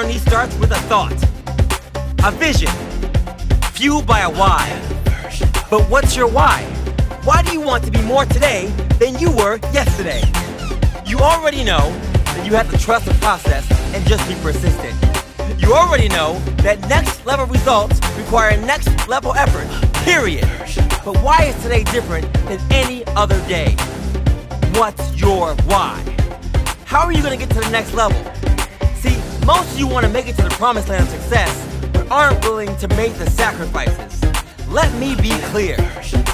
Journey starts with a thought, a vision, fueled by a why. But what's your why? Why do you want to be more today than you were yesterday? You already know that you have to trust the process and just be persistent. You already know that next level results require next level effort, period. But why is today different than any other day? What's your why? How are you going to get to the next level? See, most of you want to make it to the promised land of success, but aren't willing to make the sacrifices. Let me be clear.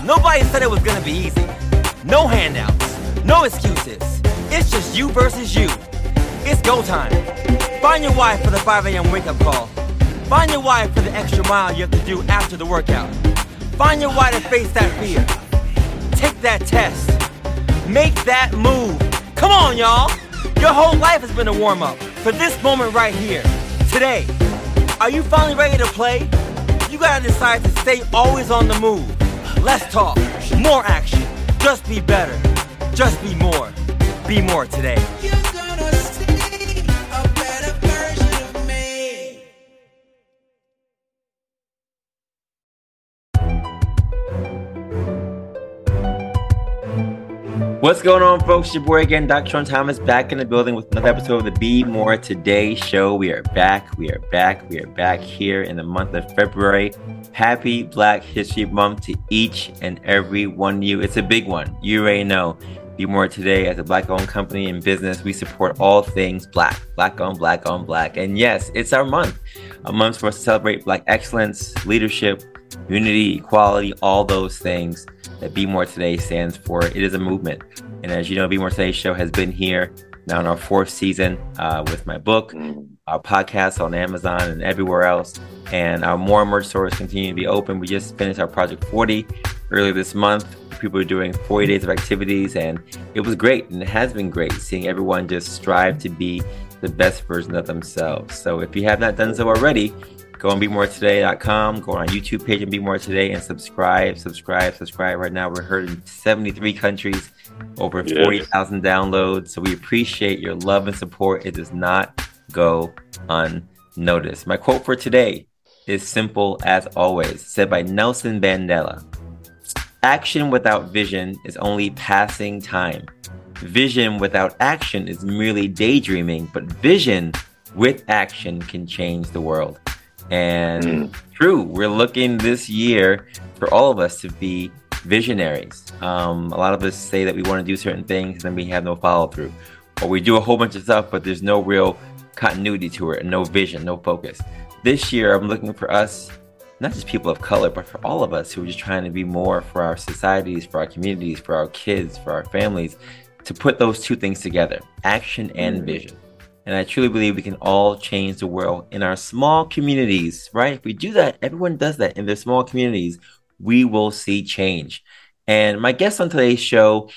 Nobody said it was going to be easy. No handouts, no excuses. It's just you versus you. It's go time. Find your why for the 5 a.m. wake up call. Find your why for the extra mile you have to do after the workout. Find your why to face that fear. Take that test. Make that move. Come on, y'all. Your whole life has been a warm up for this moment right here, today. Are you finally ready to play? You gotta decide to stay always on the move. Less talk, more action. Just be better. Just be more. Be more today. What's going on, folks? Your boy again, Dr. Thomas, back in the building with another episode of the Be More Today show. We are back. We are back. We are back here in the month of February. Happy Black History Month to each and every one of you. It's a big one. You already know. Be More Today, as a black owned company and business, we support all things black, black on black on black. And yes, it's our month, a month for us to celebrate black excellence, leadership, unity, equality, all those things that Be More Today stands for. It is a movement. And as you know, Be More Today show has been here now in our fourth season uh, with my book, our podcast on Amazon and everywhere else. And our more merch stores continue to be open. We just finished our Project 40 earlier this month. People are doing 40 days of activities, and it was great. And it has been great seeing everyone just strive to be the best version of themselves. So if you have not done so already, go on BeMoreToday.com, go on our YouTube page and Be More Today and subscribe, subscribe, subscribe. Right now, we're heard in 73 countries, over Yes. 40,000 downloads. So we appreciate your love and support. It does not go unnoticed. My quote for today is simple as always, said by Nelson Mandela. Action without vision is only passing time. Vision without action is merely daydreaming, but vision with action can change the world. And Mm. true, we're looking this year for all of us to be visionaries. Um, a lot of us say that we want to do certain things and then we have no follow through, or we do a whole bunch of stuff, but there's no real continuity to it, no vision, no focus. This year, I'm looking for us, not just people of color, but for all of us who are just trying to be more for our societies, for our communities, for our kids, for our families, to put those two things together action and vision. And I truly believe we can all change the world in our small communities, right? If we do that, everyone does that in their small communities, we will see change. And my guest on today's show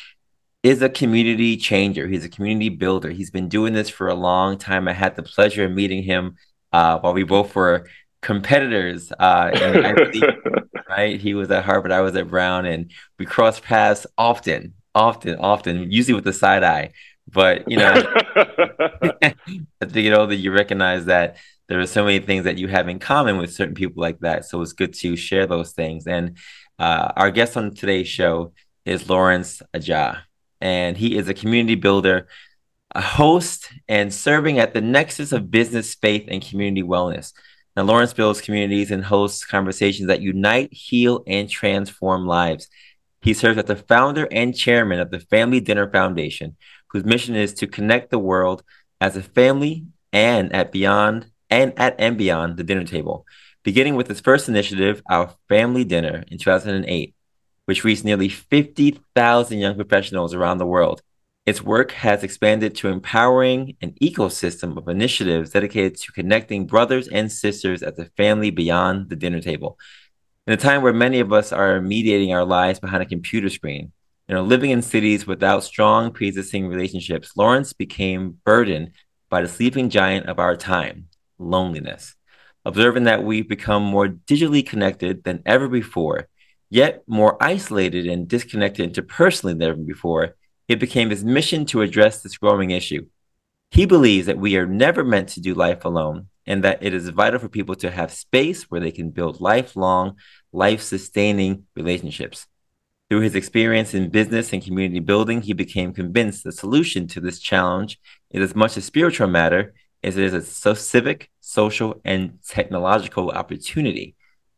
is a community changer. He's a community builder. He's been doing this for a long time. I had the pleasure of meeting him uh, while we both were competitors. Uh, right? He was at Harvard, I was at Brown, and we crossed paths often, often, often, usually with the side eye. But you know, you get older, you recognize that there are so many things that you have in common with certain people like that. So it's good to share those things. And uh, our guest on today's show is Lawrence Adjah, and he is a community builder, a host, and serving at the nexus of business, faith, and community wellness. Now, Lawrence builds communities and hosts conversations that unite, heal, and transform lives. He serves as the founder and chairman of the Family Dinner Foundation, whose mission is to connect the world as a family and at beyond and at and beyond the dinner table. Beginning with its first initiative, Our Family Dinner, in 2008, which reached nearly 50,000 young professionals around the world. Its work has expanded to empowering an ecosystem of initiatives dedicated to connecting brothers and sisters as a family beyond the dinner table. In a time where many of us are mediating our lives behind a computer screen, you know, living in cities without strong pre-existing relationships, Lawrence became burdened by the sleeping giant of our time, loneliness. Observing that we've become more digitally connected than ever before, yet more isolated and disconnected interpersonally than ever before, it became his mission to address this growing issue. He believes that we are never meant to do life alone and that it is vital for people to have space where they can build lifelong, life sustaining relationships. Through his experience in business and community building, he became convinced the solution to this challenge is as much a spiritual matter as it is a so civic, social, and technological opportunity.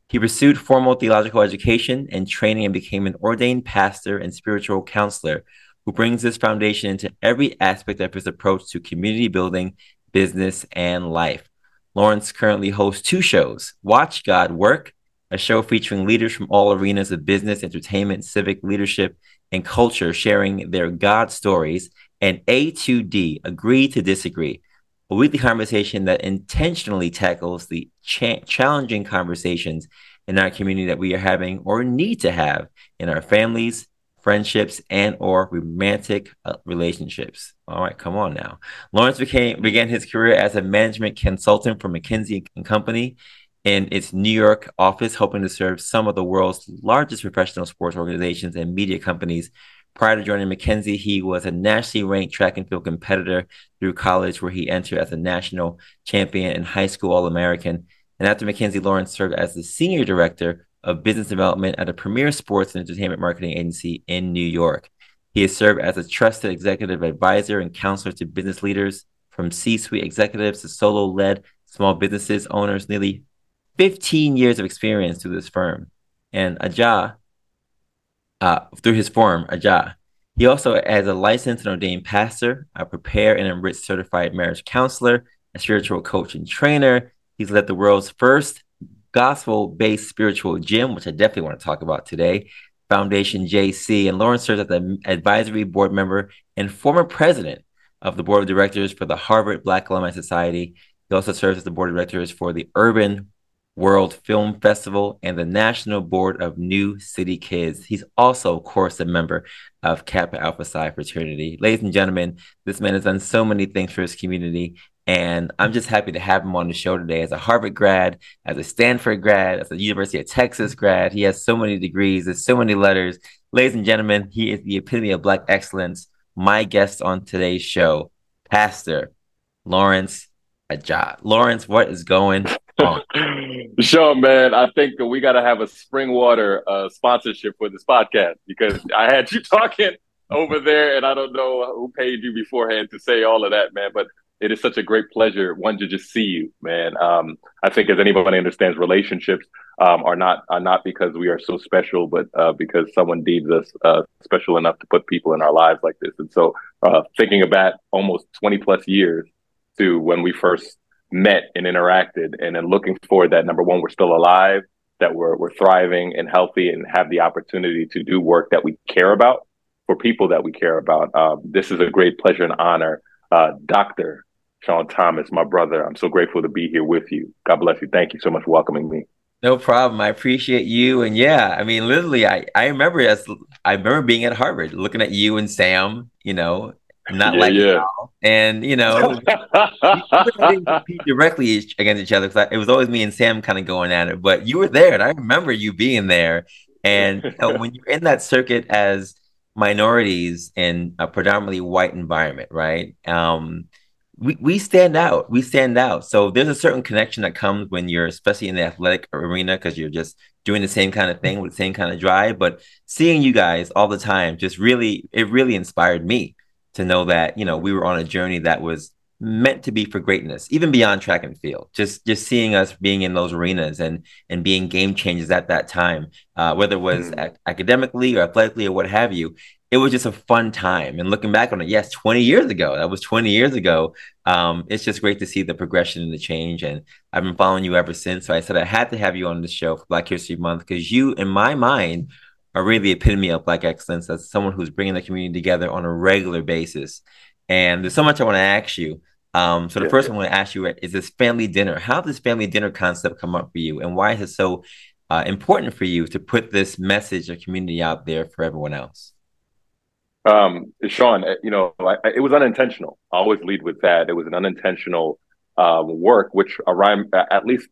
He pursued formal theological education and training and became an ordained pastor and spiritual counselor who brings this foundation into every aspect of his approach to community building, business, and life. Lawrence currently hosts two shows Watch God Work a show featuring leaders from all arenas of business, entertainment, civic leadership, and culture sharing their God stories, and A2D, Agree to Disagree, a weekly conversation that intentionally tackles the cha- challenging conversations in our community that we are having or need to have in our families, friendships, and or romantic uh, relationships. All right, come on now. Lawrence became began his career as a management consultant for McKinsey and Company in its New York office, hoping to serve some of the world's largest professional sports organizations and media companies. Prior to joining McKinsey, he was a nationally ranked track and field competitor through college, where he entered as a national champion and high school All American. And after McKinsey, Lawrence served as the senior director of business development at a premier sports and entertainment marketing agency in New York. He has served as a trusted executive advisor and counselor to business leaders, from C suite executives to solo led small businesses owners, nearly 15 years of experience through this firm. And Adjah, uh, through his firm, Adjah, he also has a licensed and ordained pastor, a prepare and enrich certified marriage counselor, a spiritual coach and trainer. He's led the world's first gospel based spiritual gym, which I definitely want to talk about today, Foundation JC. And Lauren serves as the advisory board member and former president of the board of directors for the Harvard Black Alumni Society. He also serves as the board of directors for the Urban World Film Festival and the National Board of New City Kids. He's also, of course, a member of Kappa Alpha Psi fraternity. Ladies and gentlemen, this man has done so many things for his community, and I'm just happy to have him on the show today as a Harvard grad, as a Stanford grad, as a University of Texas grad. He has so many degrees, there's so many letters. Ladies and gentlemen, he is the epitome of Black excellence. My guest on today's show, Pastor Lawrence Adjah. Lawrence, what is going Sure, man. I think we got to have a spring water uh, sponsorship for this podcast because I had you talking over there, and I don't know who paid you beforehand to say all of that, man. But it is such a great pleasure, one, to just see you, man. Um, I think as anybody understands, relationships um, are not are not because we are so special, but uh, because someone deems us uh, special enough to put people in our lives like this. And so, uh, thinking about almost twenty plus years to when we first met and interacted and then looking forward that number one we're still alive that we're, we're thriving and healthy and have the opportunity to do work that we care about for people that we care about. Um, this is a great pleasure and honor. Uh, dr sean thomas my brother i'm so grateful to be here with you. God bless you. Thank you so much for welcoming me. No problem. I appreciate you. And yeah, I mean, literally, I, I remember as I remember being at Harvard, looking at you and Sam, you know, not yeah, like yeah. And you know, we compete directly against each other because it was always me and Sam kind of going at it. But you were there, and I remember you being there. And you know, when you're in that circuit as minorities in a predominantly white environment, right? Um, we, we stand out. We stand out. So there's a certain connection that comes when you're, especially in the athletic arena, because you're just doing the same kind of thing with the same kind of drive. But seeing you guys all the time just really, it really inspired me to know that, you know, we were on a journey that was meant to be for greatness, even beyond track and field. Just just seeing us being in those arenas and and being game changers at that time, uh, whether it was mm. academically or athletically or what have you, it was just a fun time. And looking back on it, yes, 20 years ago, that was 20 years ago. Um, it's just great to see the progression and the change. And I've been following you ever since. So I said I had to have you on the show for Black History Month because you, in my mind, are really the epitome of Black excellence as someone who's bringing the community together on a regular basis. And there's so much I want to ask you. Um, so the yeah, first yeah. one I want to ask you is this family dinner. How does family dinner concept come up for you, and why is it so uh, important for you to put this message of community out there for everyone else? Um, Sean, uh, you know, I, it was unintentional. I always lead with that. It was an unintentional um, work, which at least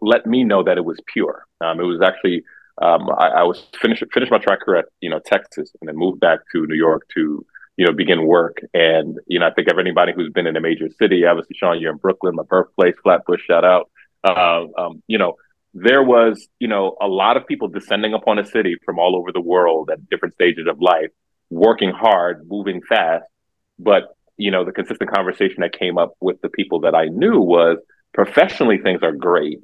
let me know that it was pure. Um, it was actually um, I, I, was finished finished my track career at you know Texas, and then moved back to New York to you know begin work. And you know, I think of anybody who's been in a major city, obviously, Sean, you're in Brooklyn, my birthplace, Flatbush, shout out. Uh, um, you know, there was you know a lot of people descending upon a city from all over the world at different stages of life, working hard, moving fast. But you know, the consistent conversation that came up with the people that I knew was professionally things are great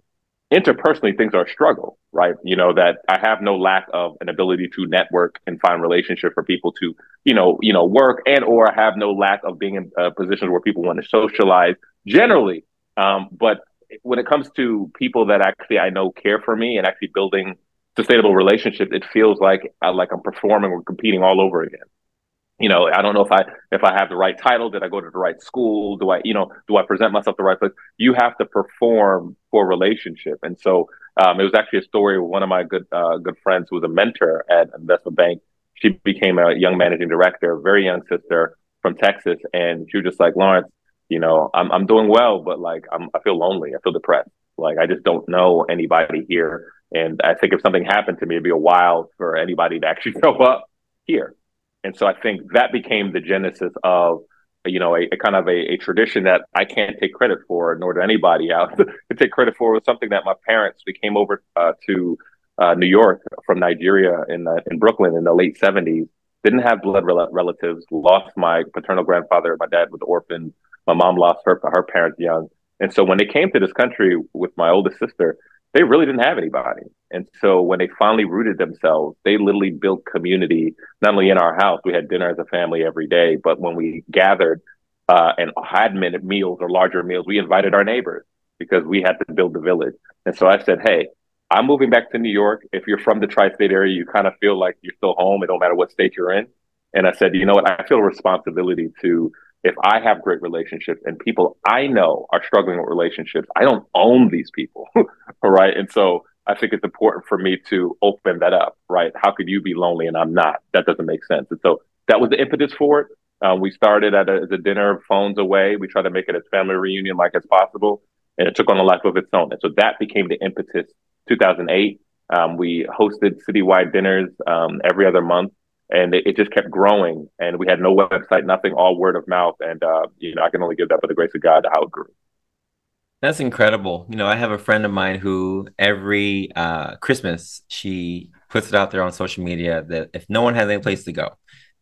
interpersonally things are a struggle right? You know that i have no lack of an ability to network and find relationship for people to you know you know work and or i have no lack of being in uh, positions where people want to socialize generally. Um, but when it comes to people that actually i know care for me and actually building sustainable relationships it feels like uh, like i'm performing or competing all over again you know, I don't know if I if I have the right title, did I go to the right school? Do I, you know, do I present myself the right place? You have to perform for a relationship. And so um, it was actually a story of one of my good uh, good friends who was a mentor at investment bank. She became a young managing director, very young sister from Texas, and she was just like Lawrence, you know, I'm I'm doing well, but like I'm I feel lonely, I feel depressed. Like I just don't know anybody here. And I think if something happened to me, it'd be a while for anybody to actually show up here. And so I think that became the genesis of, you know, a, a kind of a, a, tradition that I can't take credit for, nor do anybody else to take credit for. It was something that my parents, we came over uh, to uh, New York from Nigeria in in Brooklyn in the late '70s. Didn't have blood rel- relatives. Lost my paternal grandfather. My dad was orphaned. My mom lost her her parents young. And so when they came to this country with my oldest sister, they really didn't have anybody. And so when they finally rooted themselves, they literally built community, not only in our house, we had dinner as a family every day, but when we gathered uh, and had minute meals or larger meals, we invited our neighbors because we had to build the village. And so I said, hey, I'm moving back to New York. If you're from the tri-state area, you kind of feel like you're still home. It don't matter what state you're in. And I said, you know what? I feel a responsibility to if I have great relationships and people I know are struggling with relationships, I don't own these people. right. And so I think it's important for me to open that up. Right. How could you be lonely and I'm not? That doesn't make sense. And so that was the impetus for it. Uh, we started at a, as a dinner, phones away. We tried to make it as family reunion like as possible. And it took on a life of its own. And so that became the impetus 2008. Um, we hosted citywide dinners um, every other month and it, it, just kept growing. And we had no website, nothing, all word of mouth. And uh, you know, I can only give that by the grace of God how it grew. That's incredible. You know, I have a friend of mine who every uh, Christmas she puts it out there on social media that if no one has any place to go,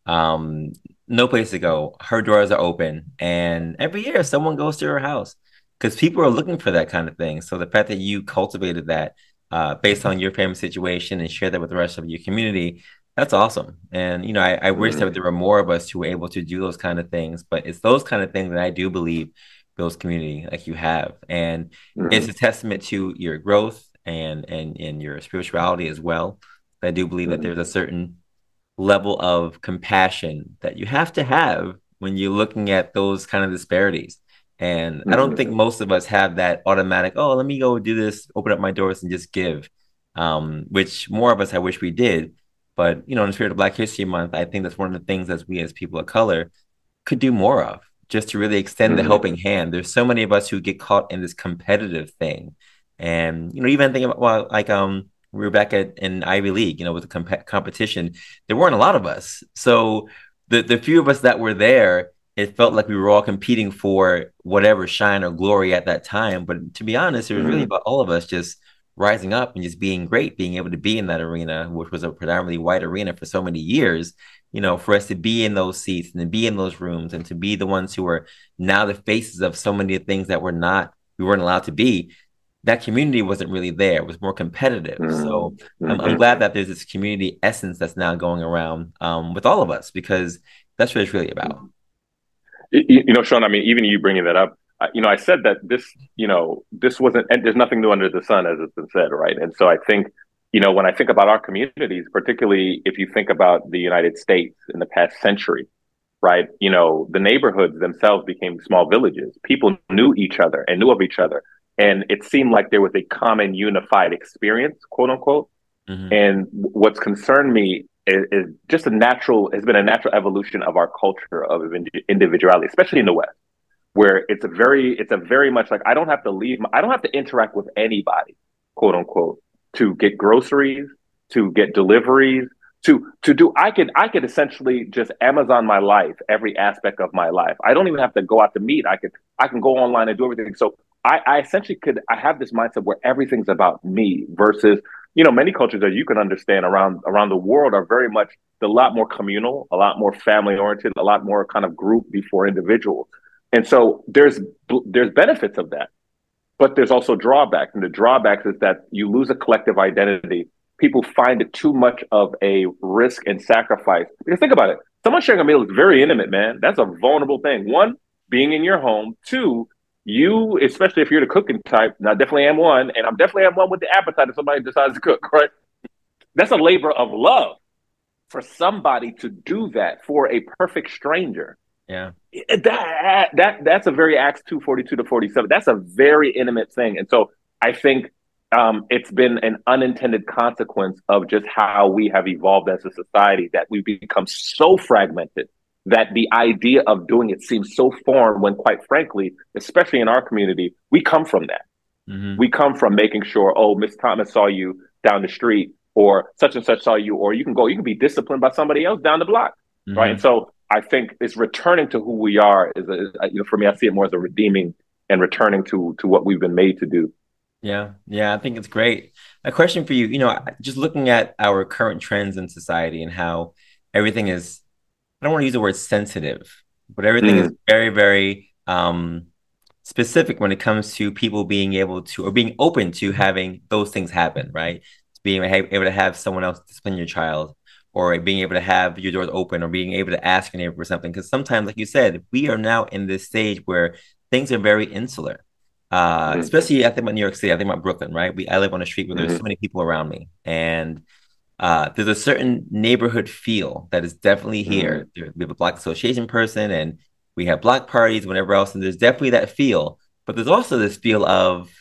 um, no place to go, her doors are open, and every year someone goes to her house because people are looking for that kind of thing. So the fact that you cultivated that uh, based on your family situation and share that with the rest of your community, that's awesome. And, you know, I, I wish mm-hmm. that there were more of us who were able to do those kind of things, but it's those kind of things that I do believe builds community like you have. And mm-hmm. it's a testament to your growth and, and, and your spirituality as well. I do believe mm-hmm. that there's a certain level of compassion that you have to have when you're looking at those kind of disparities. And I don't mm-hmm. think most of us have that automatic, oh, let me go do this, open up my doors and just give. Um, which more of us I wish we did but you know, in the spirit of Black History Month, I think that's one of the things that we as people of color could do more of just to really extend mm-hmm. the helping hand. There's so many of us who get caught in this competitive thing. And, you know, even thinking about well, like um we were back at in Ivy League, you know, with the comp- competition, there weren't a lot of us. So the the few of us that were there, it felt like we were all competing for whatever shine or glory at that time. But to be honest, it was mm-hmm. really about all of us just rising up and just being great, being able to be in that arena, which was a predominantly white arena for so many years. You know, for us to be in those seats and to be in those rooms and to be the ones who are now the faces of so many things that were not, we weren't allowed to be that community wasn't really there. It was more competitive. Mm-hmm. So I'm, I'm, mm-hmm. glad that there's this community essence that's now going around um, with all of us because that's what it's really about. You, you know, Sean, I mean, even you bringing that up, you know, I said that this, you know, this wasn't, and there's nothing new under the sun, as it's been said, right? And so I think, you know, when I think about our communities, particularly if you think about the United States in the past century, right? You know, the neighborhoods themselves became small villages. People knew each other and knew of each other and it seemed like there was a common unified experience, quote unquote. Mm-hmm. And what's concerned me is, is, just a natural has been a natural evolution of our culture of individuality, especially in the West, where it's a very it's a very much like I don't have to leave, I don't have to interact with anybody, quote unquote, to get groceries, to get deliveries, to to do I could I could essentially just Amazon my life, every aspect of my life. I don't even have to go out to meet. I could I can go online and do everything. So I, I essentially could I have this mindset where everything's about me versus you know many cultures that you can understand around around the world are very much a lot more communal, a lot more family oriented, a lot more kind of group before individual. And so there's there's benefits of that, but there's also drawbacks, and the drawbacks is that you lose a collective identity. People find it too much of a risk and sacrifice. Because think about it, someone sharing a meal is very intimate, man. That's a vulnerable thing. One, being in your home. Two, you, especially if you're the cooking type, and I definitely am one, and I'm definitely am one with the appetite if somebody decides to cook, right? That's a labor of love for somebody to do that for a perfect stranger. Yeah. That that that's a very Acts 242 to 47. That's a very intimate thing. And so I think um, it's been an unintended consequence of just how we have evolved as a society that we've become so fragmented that the idea of doing it seems so foreign when quite frankly especially in our community we come from that mm-hmm. we come from making sure oh miss thomas saw you down the street or such and such saw you or you can go you can be disciplined by somebody else down the block mm-hmm. right and so i think it's returning to who we are is, a, you know for me i see it more as a redeeming and returning to to what we've been made to do yeah yeah i think it's great a question for you you know just looking at our current trends in society and how everything is I don't want to use the word sensitive, but everything mm. is very, very um, specific when it comes to people being able to or being open to having those things happen, right? Being able to have someone else discipline your child or being able to have your doors open or being able to ask your neighbor for something. Because sometimes, like you said, we are now in this stage where things are very insular. Uh, mm-hmm. Especially, I think about New York City. I think about Brooklyn, right? We I live on a street where mm-hmm. there's so many people around me, and uh, there's a certain neighborhood feel that is definitely here. Mm-hmm. We have a block association person and we have block parties, whatever else, and there's definitely that feel. But there's also this feel of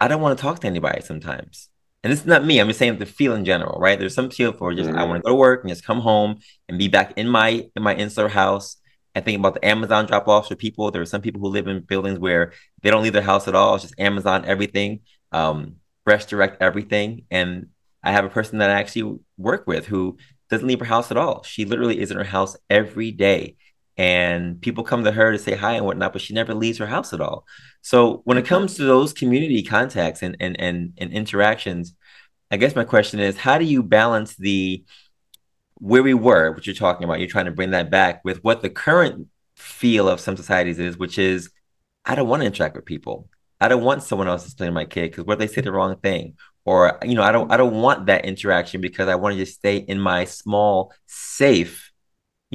I don't want to talk to anybody sometimes. And it's not me, I'm just saying the feel in general, right? There's some feel for just mm-hmm. I want to go to work and just come home and be back in my in my insular house. I think about the Amazon drop offs for people. There are some people who live in buildings where they don't leave their house at all. It's just Amazon everything, um, fresh direct everything. And I have a person that I actually work with who doesn't leave her house at all. She literally is in her house every day. And people come to her to say hi and whatnot, but she never leaves her house at all. So when it comes to those community contacts and and and, and interactions, I guess my question is how do you balance the where we were, what you're talking about, you're trying to bring that back with what the current feel of some societies is, which is I don't want to interact with people. I don't want someone else to explaining my kid because what they say the wrong thing, or you know, I don't I don't want that interaction because I want to just stay in my small, safe,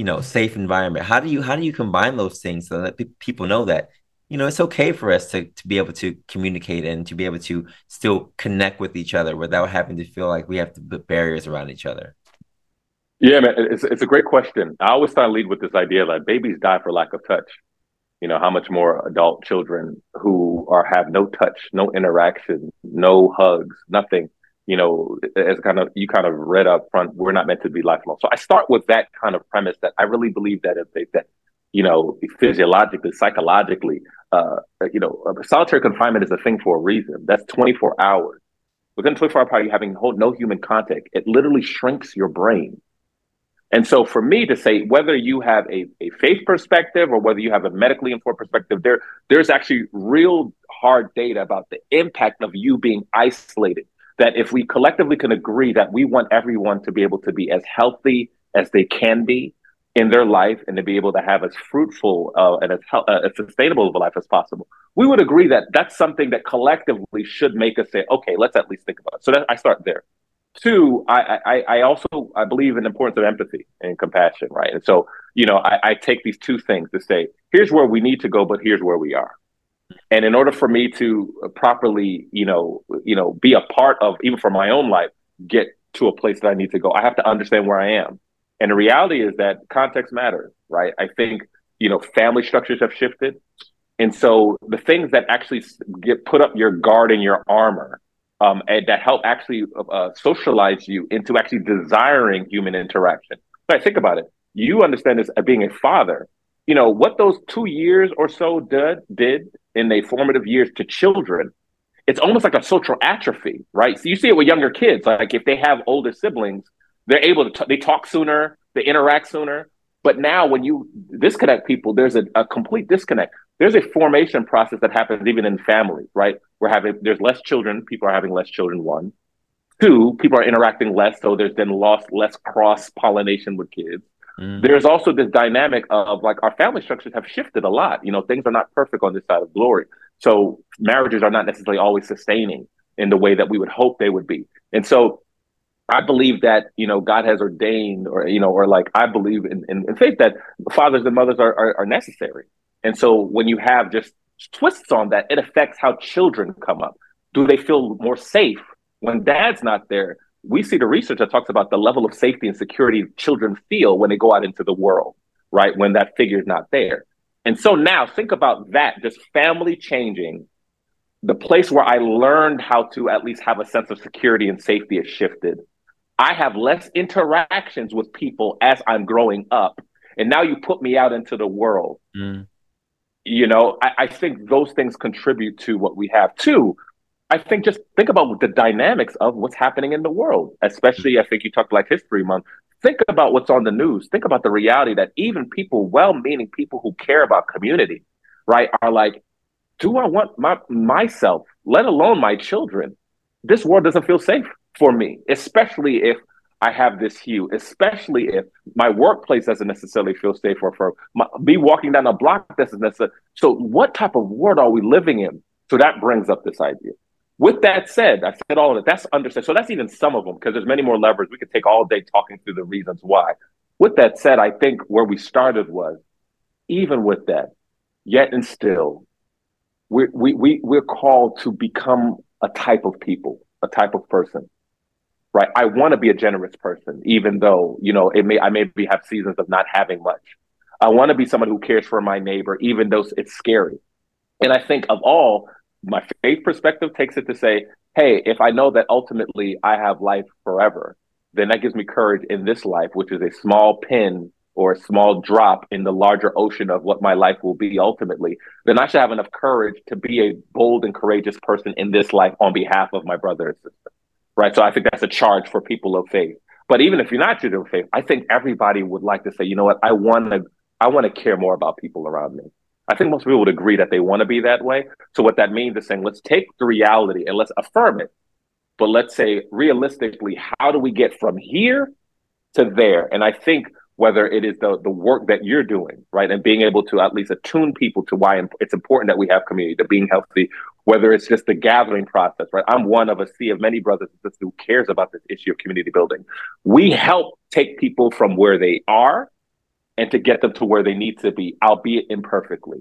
you know, safe environment. How do you how do you combine those things so that pe- people know that you know it's okay for us to to be able to communicate and to be able to still connect with each other without having to feel like we have to put barriers around each other. Yeah, man, it's it's a great question. I always try to lead with this idea that babies die for lack of touch you know how much more adult children who are have no touch no interaction no hugs nothing you know as kind of you kind of read up front we're not meant to be lifelong so i start with that kind of premise that i really believe that if they, that you know, physiologically, psychologically. Uh, you know, solitary confinement is a thing for a reason. That's 24 hours. Within 24 hour period, having no human contact, it literally shrinks your brain. And so for me to say whether you have a, a faith perspective or whether you have a medically informed perspective, there there's actually real hard data about the impact of you being isolated. That if we collectively can agree that we want everyone to be able to be as healthy as they can be in their life and to be able to have as fruitful uh, and as, uh, as sustainable of a life as possible, we would agree that that's something that collectively should make us say, okay, let's at least think about it. So that I start there. Two, I, I, I also I believe in the importance of empathy and compassion, right? And so, you know, I, I take these two things to say, here's where we need to go, but here's where we are. And in order for me to properly, you know, you know, be a part of even for my own life, get to a place that I need to go, I have to understand where I am. And the reality is that context matters, right? I think, you know, family structures have shifted. And so the things that actually get put up your guard and your armor um, and that help actually uh, socialize you into actually desiring human interaction. Right, think about it. You understand this as being a father. You know what those two years or so did did in the formative years to children. It's almost like a social atrophy, right? So you see it with younger kids. Like if they have older siblings, they're able to t- they talk sooner, they interact sooner. But now, when you disconnect people, there's a, a, complete disconnect. There's a formation process that happens even in families, right? We're having there's less children. People are having less children. One, two, people are interacting less, so there's been lost less cross pollination with kids. Mm. There's also this dynamic of like our family structures have shifted a lot. You know, things are not perfect on this side of glory, so marriages are not necessarily always sustaining in the way that we would hope they would be. And so I believe that you know God has ordained, or you know, or like I believe in, in, in faith that fathers and mothers are, are, are necessary. And so when you have just twists on that, it affects how children come up. Do they feel more safe when dad's not there? We see the research that talks about the level of safety and security children feel when they go out into the world, right? When that figure is not there. And so now think about that, just family changing. The place where I learned how to at least have a sense of security and safety has shifted I have less interactions with people as I'm growing up. And now you put me out into the world. Mm. You know, I, I, think those things contribute to what we have. too. I think just think about the dynamics of what's happening in the world, especially I think you talked like History Month. Think about what's on the news. Think about the reality that even people, well meaning people who care about community, right, are like, do I want my myself, let alone my children? This world doesn't feel safe for me, especially if I have this hue, especially if my workplace doesn't necessarily feel safe or for my, me walking down a block doesn't necessarily. So, what type of world are we living in? So that brings up this idea. With that said, I said all of that. That's understood. So that's even some of them because there's many more levers. We could take all day talking through the reasons why. With that said, I think where we started was even with that, yet and still, we we we we're called to become a type of people, a type of person right? I want to be a generous person, even though, you know, it may, I maybe have seasons of not having much. I want to be someone who cares for my neighbor, even though it's scary. And I think of all, my faith perspective takes it to say, hey, if I know that ultimately I have life forever, then that gives me courage in this life, which is a small pin or a small drop in the larger ocean of what my life will be ultimately, then I should have enough courage to be a bold and courageous person in this life on behalf of my brother and sister right? So I think that's a charge for people of faith. But even if you're not children of faith, I think everybody would like to say, you know what, I want to, I want to care more about people around me. I think most people would agree that they want to be that way. So what that means is saying, let's take the reality and let's affirm it. But let's say realistically, how do we get from here to there? And I think whether it is the, the work that you're doing, right? And being able to at least attune people to why it's important that we have community, to being healthy, whether it's just the gathering process, right? I'm one of a sea of many brothers and sisters who cares about this issue of community building. We help take people from where they are and to get them to where they need to be, albeit imperfectly.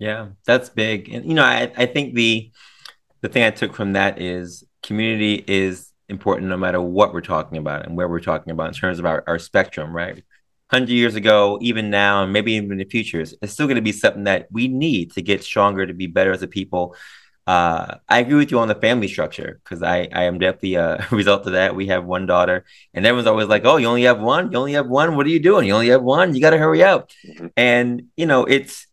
Yeah, that's big. And you know, I, I think the the thing I took from that is community is important no matter what we're talking about and where we're talking about in terms of our, our spectrum, right? 100 years ago, even now, and maybe even in the future, it's still going to be something that we need to get stronger, to be better as a people. Uh, I agree with you on the family structure because I, I am definitely a result of that. We have one daughter, and everyone's always like, "Oh, you only have one. You only have one. What are you doing? You only have one. You got to hurry up." Mm-hmm. And you know, it's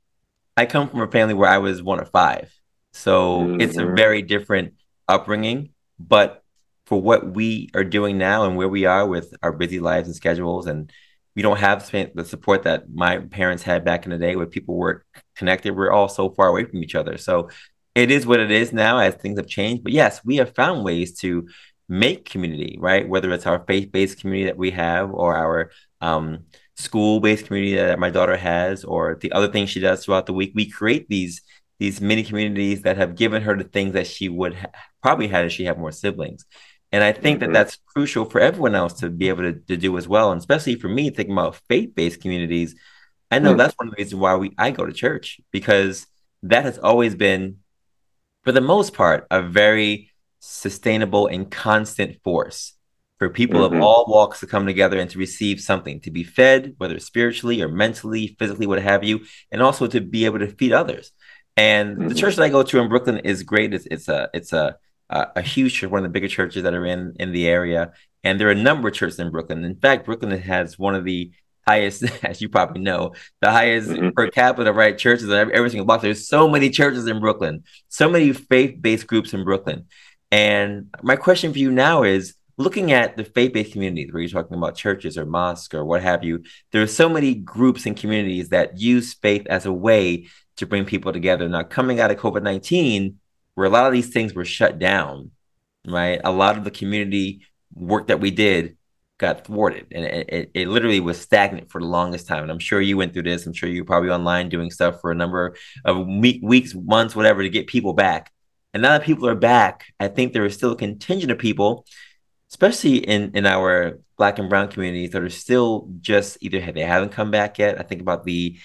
I come from a family where I was one of five, so mm-hmm. it's a very different upbringing. But for what we are doing now and where we are with our busy lives and schedules, and we don't have the support that my parents had back in the day, where people were connected. We're all so far away from each other, so it is what it is now as things have changed. But yes, we have found ways to make community, right? Whether it's our faith based community that we have or our um, school based community that my daughter has or the other things she does throughout the week, we create these these mini communities that have given her the things that she would ha- probably had if she had more siblings. And I think mm-hmm. that that's crucial for everyone else to be able to, to do as well. And especially for me, thinking about faith based communities, I know mm-hmm. that's one of the reasons why we I go to church because that has always been for the most part, a very sustainable and constant force for people mm-hmm. of all walks to come together and to receive something, to be fed, whether spiritually or mentally, physically, what have you, and also to be able to feed others. And mm-hmm. the church that I go to in Brooklyn is great. It's, it's a it's a, a, a huge church, one of the bigger churches that are in in the area. And there are a number of churches in Brooklyn. In fact, Brooklyn has one of the highest, as you probably know, the highest mm-hmm. per capita, right? Churches in every, every single block. There's so many churches in Brooklyn, so many faith based groups in Brooklyn. And my question for you now is looking at the faith based communities where you're talking about churches or mosques or what have you, there are so many groups and communities that use faith as a way to bring people together. Now, coming out of COVID 19, where a lot of these things were shut down, right? A lot of the community work that we did got thwarted. And it, it, it, literally was stagnant for the longest time. And i'm sure you went through this. I'm sure you're probably online doing stuff for a number of week, weeks months whatever to get people back. And now that people are back i think there is still a contingent of people especially in in our black and brown communities that are still just either they haven't come back yet. I think about the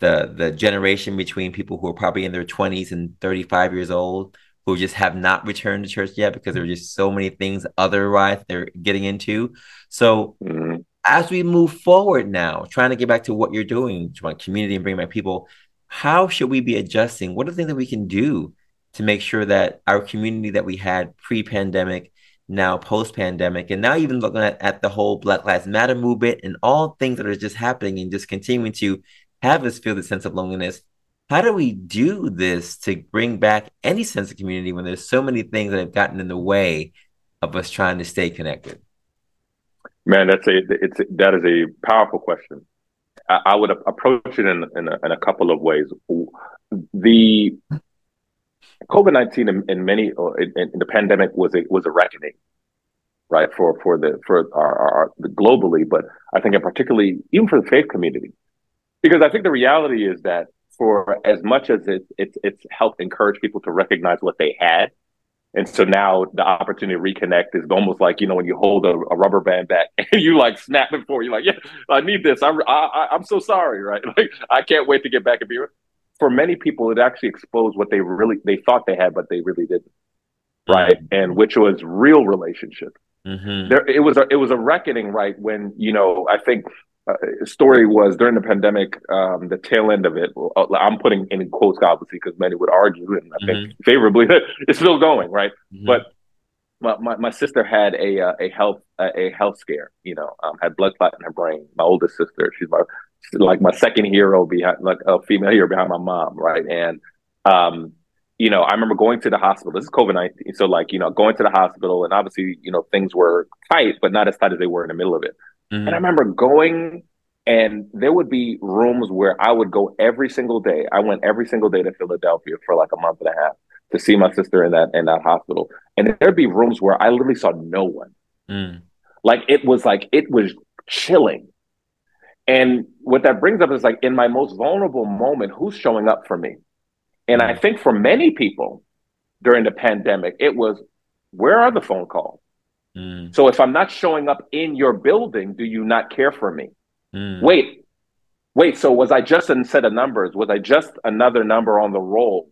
the the generation between people who are probably in their 20s and 35 years old who just have not returned to church yet because there are just so many things otherwise they're getting into. So mm-hmm. as we move forward now, trying to get back to what you're doing, to my community and bring my people, how should we be adjusting? What are the things that we can do to make sure that our community that we had pre-pandemic, now post-pandemic, and now even looking at, at the whole Black Lives Matter movement and all things that are just happening and just continuing to have us feel the sense of loneliness how do we do this to bring back any sense of community when there's so many things that have gotten in the way of us trying to stay connected? Man, that's a it's that is a powerful question. I, I would approach it in in a, in a, couple of ways. The COVID nineteen in, in, many in, in, the pandemic was a was a reckoning, right? For for the for our, our globally, but I think in particularly even for the faith community, because I think the reality is that for as much as it, it's it's helped encourage people to recognize what they had. And so now the opportunity to reconnect is almost like, you know, when you hold a, a rubber band back and you like snap it for, you're like, yeah, I need this. I, I, I'm so sorry, right? Like, I can't wait to get back and be. For many people, it actually exposed what they really, they thought they had, but they really didn't. Right. Mm-hmm. And which was real relationship. Mm-hmm. There, it was a, it was a reckoning, right? When, you know, I think uh, story was during the pandemic, um, the tail end of it. Uh, I'm putting in quotes, obviously, because many would argue, and I mm-hmm. think favorably, it's still going right. Mm-hmm. But my, my, my, sister had a uh, a health a health scare. You know, um, had blood clot in her brain. My oldest sister, she's my she's like my second hero behind, like a female hero behind my mom, right? And um, you know, I remember going to the hospital. This is COVID nineteen, so like you know, going to the hospital, and obviously, you know, things were tight, but not as tight as they were in the middle of it. Mm-hmm. And I remember going and there would be rooms where I would go every single day. I went every single day to Philadelphia for like a month and a half to see my sister in that in that hospital. And there'd be rooms where I literally saw no one. Mm. Like it was like it was chilling. And what that brings up is like in my most vulnerable moment, who's showing up for me? And I mm. think for many people during the pandemic, it was where are the phone calls? Mm. So if I'm not showing up in your building, do you not care for me? Mm. Wait, wait. So was I just a set of numbers? Was I just another number on the roll?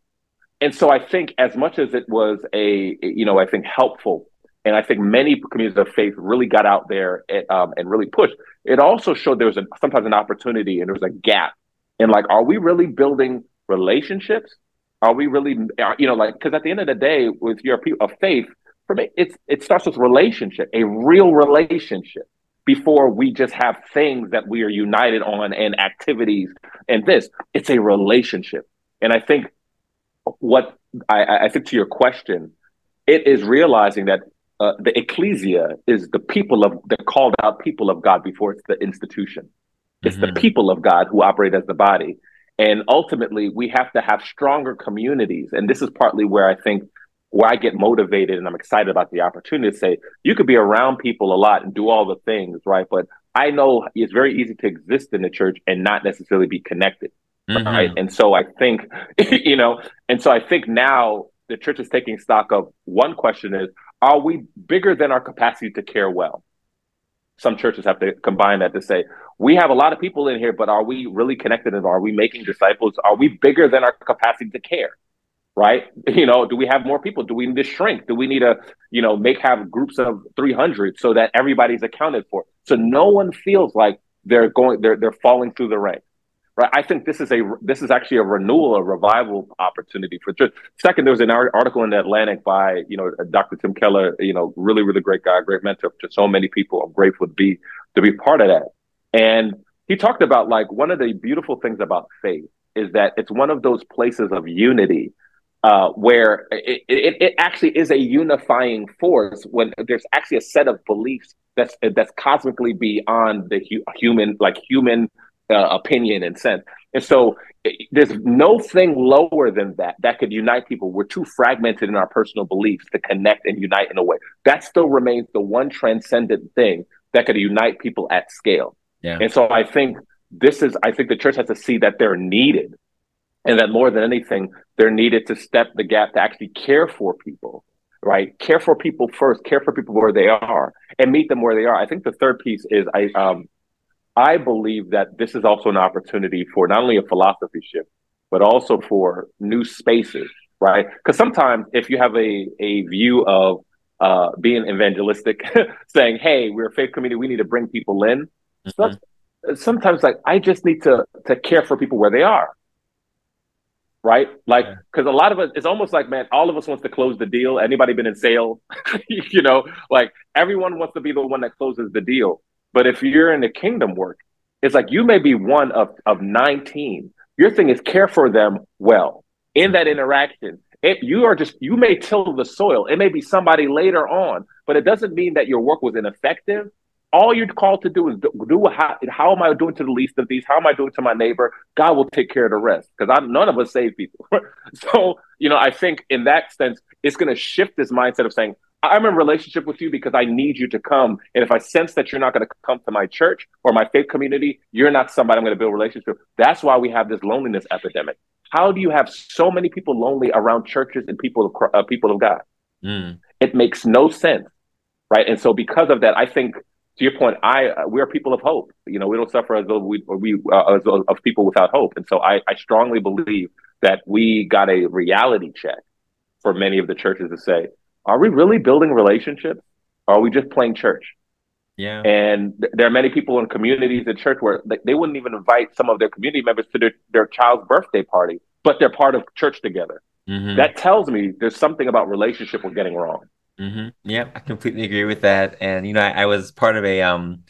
And so I think as much as it was a, you know, I think helpful, and I think many communities of faith really got out there and, um, and really pushed. It also showed there was a, sometimes an opportunity and there was a gap And like, are we really building relationships? Are we really, you know, like, because at the end of the day, with your people of faith, for me, it's it starts with relationship, a real relationship, before we just have things that we are united on and activities and this. It's a relationship, and I think what I, I think to your question, it is realizing that uh, the ecclesia is the people of the called out people of God before it's the institution. It's mm-hmm. the people of God who operate as the body. And ultimately, we have to have stronger communities. And this is partly where I think where I get motivated and I'm excited about the opportunity to say, you could be around people a lot and do all the things, right? But I know it's very easy to exist in the church and not necessarily be connected. Mm-hmm. Right. And so I think, you know, and so I think now the church is taking stock of one question is, are we bigger than our capacity to care well? Some churches have to combine that to say, we have a lot of people in here, but are we really connected and are we making disciples? Are we bigger than our capacity to care? Right? You know, do we have more people? Do we need to shrink? Do we need to, you know, make have groups of 300 so that everybody's accounted for? So no one feels like they're going, they're, they're falling through the ranks right? I think this is a this is actually a renewal, a revival opportunity for church. Second, there was an article in the Atlantic by you know Dr. Tim Keller, you know, really really great guy, great mentor to so many people. I'm grateful to be to be part of that. And he talked about like one of the beautiful things about faith is that it's one of those places of unity uh, where it, it, it, actually is a unifying force when there's actually a set of beliefs that's that's cosmically beyond the hu- human like human uh, opinion and sense. And so there's no thing lower than that that could unite people. We're too fragmented in our personal beliefs to connect and unite in a way. That still remains the one transcendent thing that could unite people at scale. Yeah. And so I think this is, I think the church has to see that they're needed and that more than anything, they're needed to step the gap to actually care for people, right? Care for people first, care for people where they are and meet them where they are. I think the third piece is I, um, I believe that this is also an opportunity for not only a philosophy shift, but also for new spaces, right? Because sometimes if you have a, a view of uh, being evangelistic, saying, hey, we're a faith community, we need to bring people in. Mm-hmm. Sometimes like I just need to to care for people where they are. Right? Like, because a lot of us, it's almost like, man, all of us wants to close the deal. Anybody been in sales? you know, like everyone wants to be the one that closes the deal. But if you're in the kingdom work, it's like you may be one of, of 19. Your thing is care for them well in that interaction. If you are just, you may till the soil. It may be somebody later on, but it doesn't mean that your work was ineffective. All you're called to do is do, do how, how am I doing to the least of these? How am I doing to my neighbor? God will take care of the rest because none of us save people. so, you know, I think in that sense, it's going to shift this mindset of saying, I'm in relationship with you because I need you to come. And if I sense that you're not going to come to my church or my faith community, you're not somebody I'm going to build relationship with. That's why we have this loneliness epidemic. How do you have so many people lonely around churches and people of uh, people of God? Mm. It makes no sense, right? And so because of that, I think to your point, I uh, we are people of hope. You know, we don't suffer as though we we uh, as of people without hope. And so I, I strongly believe that we got a reality check for many of the churches to say, are we really building relationships? Or are we just playing church? Yeah. And th- there are many people in communities in church where they, they wouldn't even invite some of their community members to their, their child's birthday party, but they're part of church together. Mm-hmm. That tells me there's something about relationship we're getting wrong. Mm-hmm. Yeah, I completely agree with that. And you know, I, I, was part of a um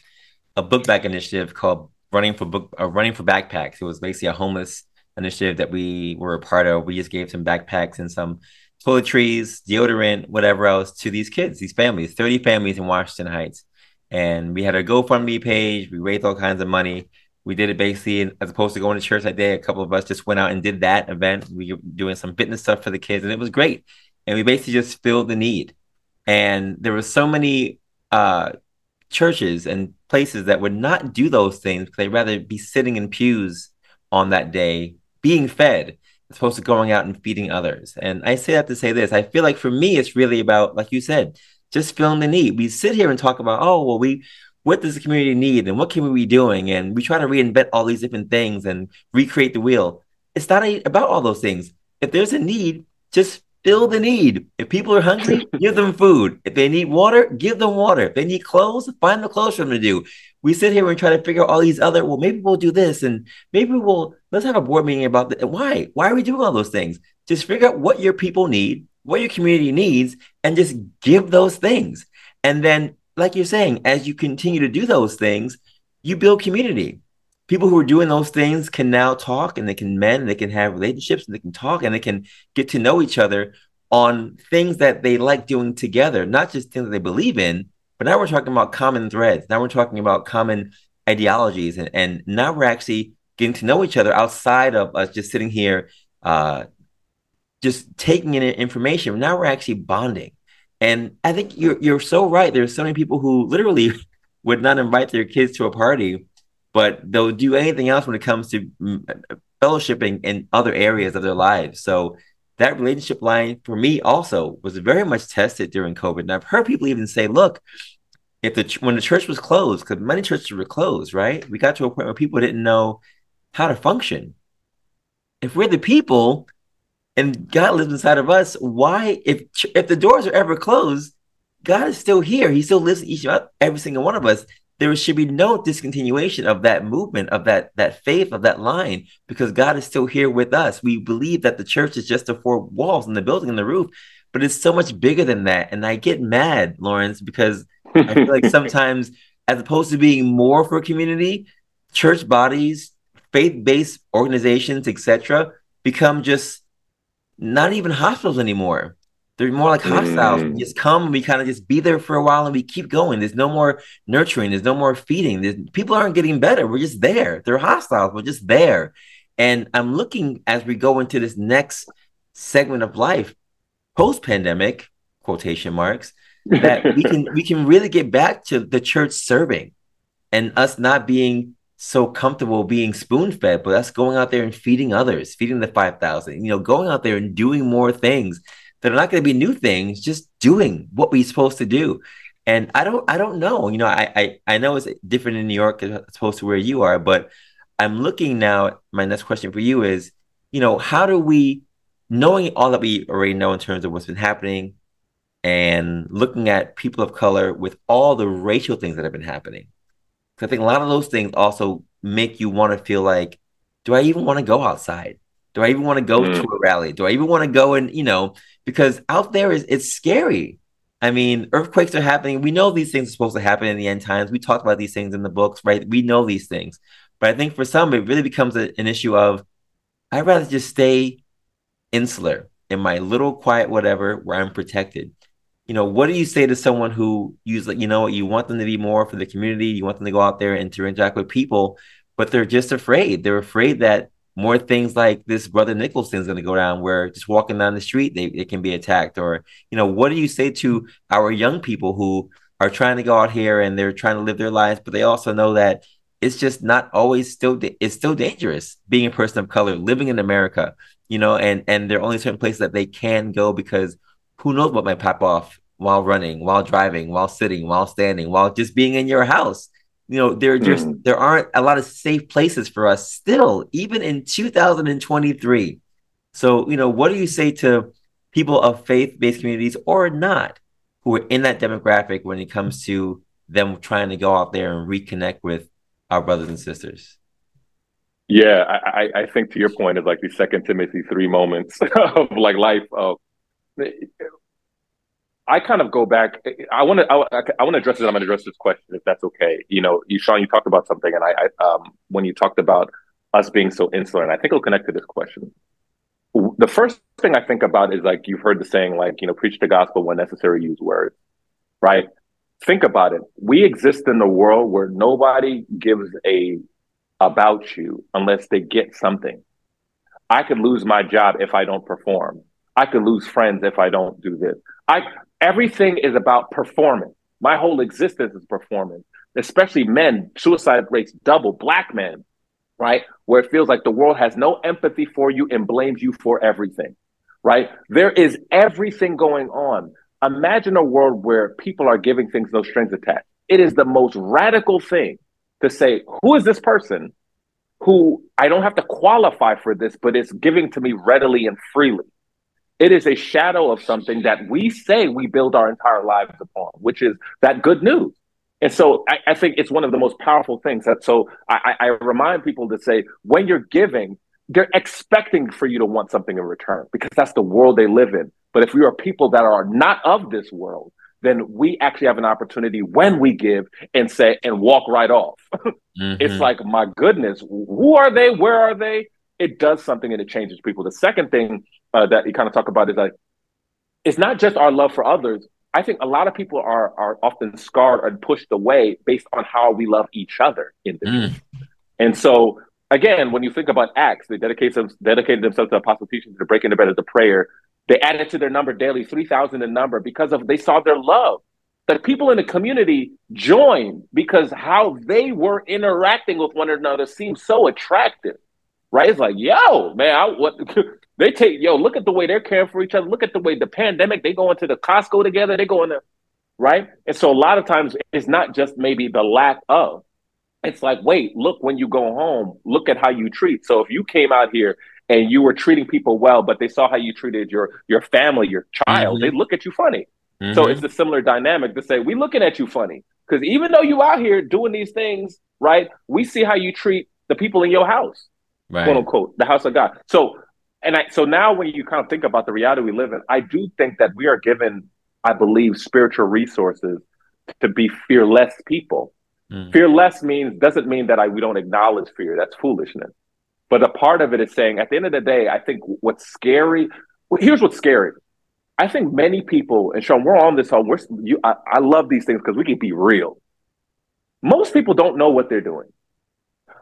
a book bag initiative called Running for Book uh, Running for Backpacks. It was basically a homeless initiative that we were a part of. We just gave some backpacks and some toiletries, deodorant, whatever else to these kids, these families, 30 families in Washington Heights. And we had a GoFundMe page. We raised all kinds of money. We did it basically as opposed to going to church that day. A couple of us just went out and did that event. We were doing some fitness stuff for the kids, and it was great. And we basically just filled the need. And there were so many uh, churches and places that would not do those things because they'd rather be sitting in pews on that day, being fed as opposed to going out and feeding others. And I say that to say this I feel like for me, it's really about, like you said, just filling the need. We sit here and talk about, oh, well, we, what does the community need and what can we be doing? And we try to reinvent all these different things and recreate the wheel. It's not about all those things. If there's a need, just fill the need. If people are hungry, give them food. If they need water, give them water. If they need clothes, find the clothes for them to do we sit here and try to figure out all these other, well, maybe we'll do this and maybe we'll, let's have a board meeting about that. Why? Why are we doing all those things? Just figure out what your people need, what your community needs, and just give those things. And then, like you're saying, as you continue to do those things, you build community. People who are doing those things can now talk and they can mend, they can have relationships, and they can talk and they can get to know each other on things that they like doing together, not just things that they believe in, but now we're talking about common threads. Now we're talking about common ideologies, and, and now we're actually getting to know each other outside of us just sitting here, uh, just taking in information. Now we're actually bonding, and I think you're you're so right. There's so many people who literally would not invite their kids to a party, but they'll do anything else when it comes to mm, fellowshipping in other areas of their lives. So that relationship line for me also was very much tested during COVID. And I've heard people even say, look, if the when the church was closed, because many churches were closed, right? We got to a point where people didn't know how to function. If we're the people and God lives inside of us, why if if the doors are ever closed, God is still here. He still lives in each of every single one of us there should be no discontinuation of that movement of that that faith of that line because god is still here with us. We believe that the church is just the four walls and the building and the roof but it's so much bigger than that. And i get mad lawrence because i feel like sometimes as opposed to being more for community church bodies faith-based organizations etc become just not even hospitals anymore they're more like hostiles. Mm. We just come we kind of just be there for a while and we keep going. There's no more nurturing. There's no more feeding. There's, people aren't getting better. We're just there. They're hostiles. We're just there. And I'm looking as we go into this next segment of life, post pandemic, quotation marks, that we can we can really get back to the church serving and us not being so comfortable being spoon fed, but us going out there and feeding others, feeding the 5,000, you know, going out there and doing more things that are not going to be new things, just doing what we're supposed to do. And I don't, I don't know. You know, I, I, I know it's different in New York as opposed to where you are, but I'm looking now. My next question for you is, you know, how do we, knowing all that we already know in terms of what's been happening, and looking at people of color with all the racial things that have been happening. I think a lot of those things also make you want to feel like, do I even want to go outside? Do I even want to go mm. to a rally? Do I even want to go and, you know, because out there is it's scary. I mean, earthquakes are happening. We know these things are supposed to happen in the end times. We talked about these things in the books, right? We know these things. But I think for some, it really becomes a, an issue of I'd rather just stay insular in my little quiet whatever where I'm protected. You know, what do you say to someone who usually, you know, you want them to be more for the community, you want them to go out there and to interact with people, but they're just afraid. They're afraid that more things like this brother Nicholson is going to go down where just walking down the street they, they can be attacked or you know what do you say to our young people who are trying to go out here and they're trying to live their lives but they also know that it's just not always still it's still dangerous being a person of color living in America you know and and there are only certain places that they can go because who knows what might pop off while running while driving while sitting while standing while just being in your house you know there just mm. there aren't a lot of safe places for us still even in 2023 so you know what do you say to people of faith-based communities or not who are in that demographic when it comes to them trying to go out there and reconnect with our brothers and sisters yeah i i think to your point is like the second timothy 3 moments of like life of I kind of go back. I want to. I, I want to address it. I'm going to address this question if that's okay. You know, you Sean, you talked about something, and I, I um, when you talked about us being so insular, and I think it'll connect to this question. The first thing I think about is like you've heard the saying, like you know, preach the gospel when necessary, use words, right? Think about it. We exist in a world where nobody gives a about you unless they get something. I could lose my job if I don't perform. I could lose friends if I don't do this. I everything is about performance. My whole existence is performance, especially men. Suicide rates double, black men, right? Where it feels like the world has no empathy for you and blames you for everything, right? There is everything going on. Imagine a world where people are giving things no strings attached. It is the most radical thing to say, who is this person who I don't have to qualify for this, but it's giving to me readily and freely? It is a shadow of something that we say we build our entire lives upon, which is that good news. And so I, I think it's one of the most powerful things that so I, I remind people to say when you're giving, they're expecting for you to want something in return because that's the world they live in. But if we are people that are not of this world, then we actually have an opportunity when we give and say and walk right off. mm-hmm. It's like, my goodness, who are they? Where are they? It does something and it changes people. The second thing uh, that you kind of talk about is like, it's not just our love for others. I think a lot of people are are often scarred and pushed away based on how we love each other in the mm. And so again, when you think about Acts, they dedicated, them, dedicated themselves to apostle teaching, to breaking the bread, of the prayer. They added to their number daily, 3,000 in number, because of they saw their love. The people in the community joined because how they were interacting with one another seemed so attractive, right? It's like, yo, man, I, what they take, yo, look at the way they're caring for each other. Look at the way the pandemic, they go into the Costco together, they go into, right? And so a lot of times it's not just maybe the lack of, it's like, wait, look, when you go home, look at how you treat. So if you came out here and you were treating people well, but they saw how you treated your your family, your child, mm-hmm. they look at you funny. Mm-hmm. So it's a similar dynamic to say, we looking at you funny. Because even though you out here doing these things, right, we see how you treat the people in your house, right. quote unquote, the house of God. So and I so now when you kind of think about the reality we live in, I do think that we are given, I believe, spiritual resources to be fearless people. Mm. Fear less means doesn't mean that I we don't acknowledge fear. That's foolishness. But a part of it is saying at the end of the day, I think what's scary. Well, here's what's scary. I think many people, and Sean, we're on this. We're you. I, I love these things because we can be real. Most people don't know what they're doing.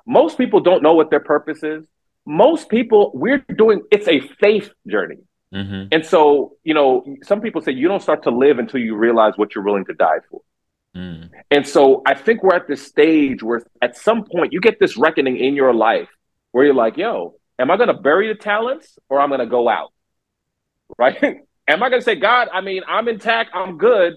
Most people don't know what their purpose is. Most people, we're doing. It's a faith journey. Mm-hmm. And so, you know, some people say you don't start to live until you realize what you're willing to die for. Mm. And so I think we're at this stage where at some point you get this reckoning in your life where you're like, yo, am I going to bury the talents or I'm going to go out? Right? am I going to say, God, I mean, I'm intact, I'm good.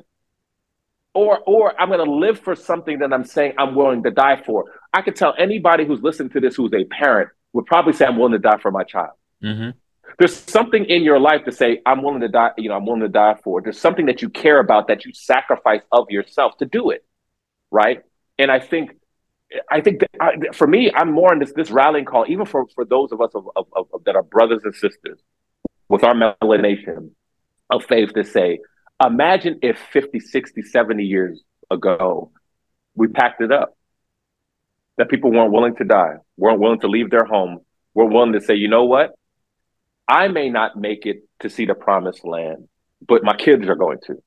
Or, or I'm going to live for something that I'm saying I'm willing to die for. I could tell anybody who's listening to this who's a parent would probably say, I'm willing to die for my child. Mm-hmm. There's something in your life to say, I'm willing to die, you know, I'm willing to die for. There's something that you care about that you sacrifice of yourself to do it. Right. And I think, I think that I, for me, I'm more in this, this rallying call, even for, for those of us of, of, of, that are brothers and sisters with our melanation of faith to say, imagine if 50, 60, 70 years ago, we packed it up. That people weren't willing to die, weren't willing to leave their home, were willing to say, you know what? I may not make it to see the promised land, but my kids are going to.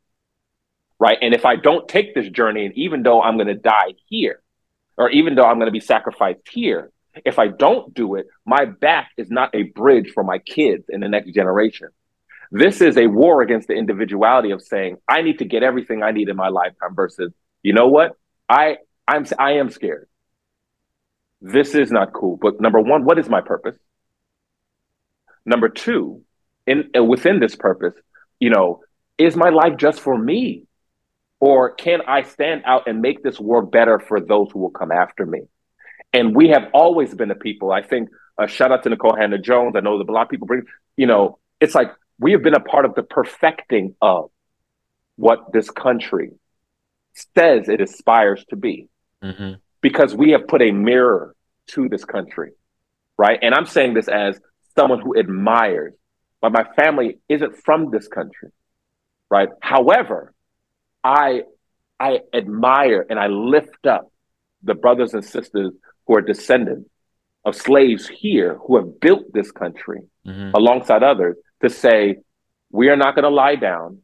Right. And if I don't take this journey, and even though I'm going to die here, or even though I'm going to be sacrificed here, if I don't do it, my back is not a bridge for my kids in the next generation. This is a war against the individuality of saying, I need to get everything I need in my lifetime versus, you know what? I I'm I am scared. This is not cool. But number one, what is my purpose? Number two, in uh, within this purpose, you know, is my life just for me? Or can I stand out and make this world better for those who will come after me? And we have always been the people. I think a uh, shout out to Nikole Hannah-Jones. I know that a lot of people bring, you know, it's like we have been a part of the perfecting of what this country says it aspires to be. Mm-hmm. Because we have put a mirror to this country, right? And I'm saying this as someone who admires, but my family isn't from this country, right? However, I I admire and I lift up the brothers and sisters who are descendants of slaves here who have built this country mm-hmm. alongside others to say, we are not going to lie down.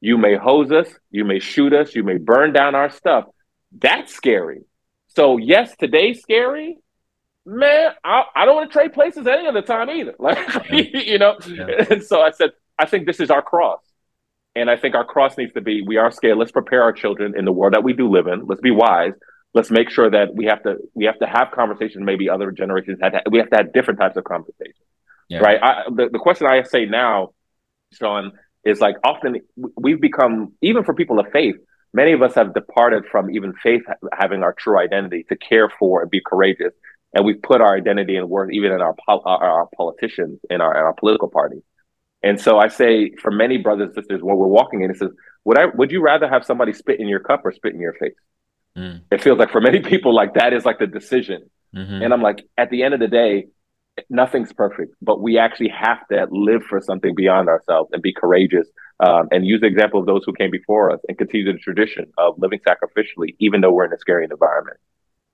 You may hose us, you may shoot us, you may burn down our stuff. That's scary. So, yes, today's scary, man, I, I don't want to trade places any other time either. Like, you know, yeah. and so I said, I think this is our cross. And I think our cross needs to be we are scared. Let's prepare our children in the world that we do live in. Let's be wise. Let's make sure that we have to we have to have conversations. Maybe other generations had to, we have to have different types of conversations, yeah. right? I, the the question I say now, Sean, is like often we've become even for people of faith. Many of us have departed from even faith having our true identity to care for and be courageous and we've put our identity and worth even in our our, our politicians in our, our political party. And so I say for many brothers and sisters, when we're walking in, it says, would I would you rather have somebody spit in your cup or spit in your face? Mm. It feels like for many people, like that is like the decision. Mm-hmm. And I'm like, at the end of the day, nothing's perfect, but we actually have to live for something beyond ourselves and be courageous um, and use the example of those who came before us and continue the tradition of living sacrificially, even though we're in a scary environment.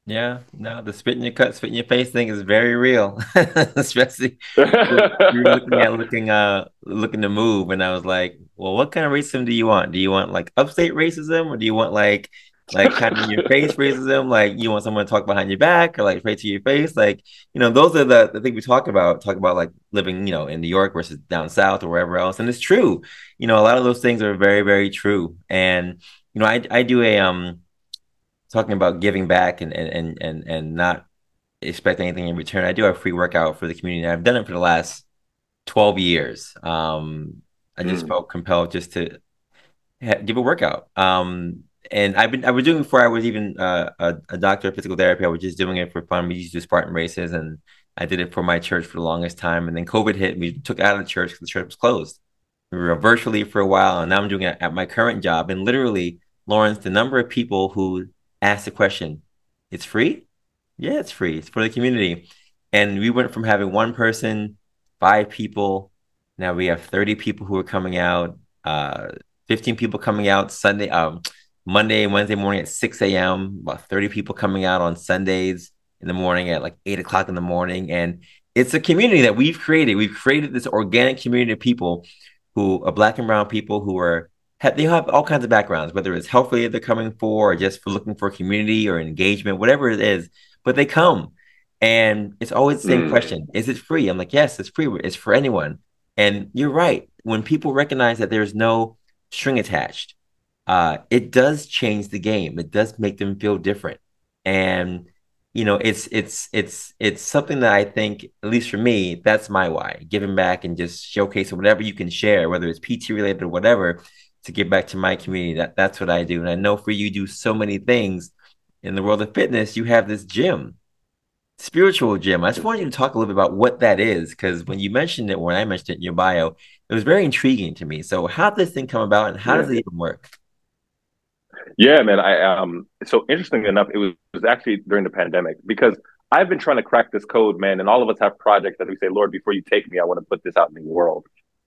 Yeah, no, the spit in your cut, spit in your face thing is very real, especially you're looking at looking uh looking to move, and I was like, well, what kind of racism do you want? Do you want like upstate racism, or do you want like like kind of your face racism? Like you want someone to talk behind your back, or like straight to your face? Like you know, those are the the things we talk about. Talk about like living, you know, in New York versus down south or wherever else, and it's true. You know, a lot of those things are very very true, and you know, I I do a um talking about giving back and and and and not expect anything in return. I do a free workout for the community. I've done it for the last 12 years. Um, I just mm. felt compelled just to give a workout. Um, and I've been I was doing before I was even uh, a, a, doctor of physical therapy. I was just doing it for fun. We used to do Spartan races, and I did it for my church for the longest time. And then COVID hit. and We took out of the church because the church was closed. We were virtually for a while, and now I'm doing it at my current job. And literally, Lawrence, the number of people who ask the question, it's free? Yeah, it's free. It's for the community. And we went from having one person, five people. Now we have 30 people who are coming out, uh, 15 people coming out Sunday, um, Monday and Wednesday morning at 6 a.m., about 30 people coming out on Sundays in the morning at like 8 o'clock in the morning. And it's a community that we've created. We've created this organic community of people who are black and brown people who are they have all kinds of backgrounds, whether it's health related they're coming for or just for looking for community or engagement, whatever it is. But they come, and it's always the same mm. question: Is it free? I'm like, yes, it's free. It's for anyone. And you're right. When people recognize that there's no string attached, uh, it does change the game. It does make them feel different, and you know, it's it's it's it's something that I think, at least for me, that's my why. Giving back and just showcasing whatever you can share, whether it's PT related or whatever to give back to my community. That that's what I do. And I know for you do so many things in the world of fitness. You have this gym, spiritual gym. I just wanted you to talk a little bit about what that is, because when you mentioned it, when I mentioned it in your bio, it was very intriguing to me. So how did this thing come about and how yeah. does it even work? Yeah, man. I um so interesting enough, it was, it was actually during the pandemic because I've been trying to crack this code, man, and all of us have projects that we say, Lord, before you take me, I want to put this out in the world.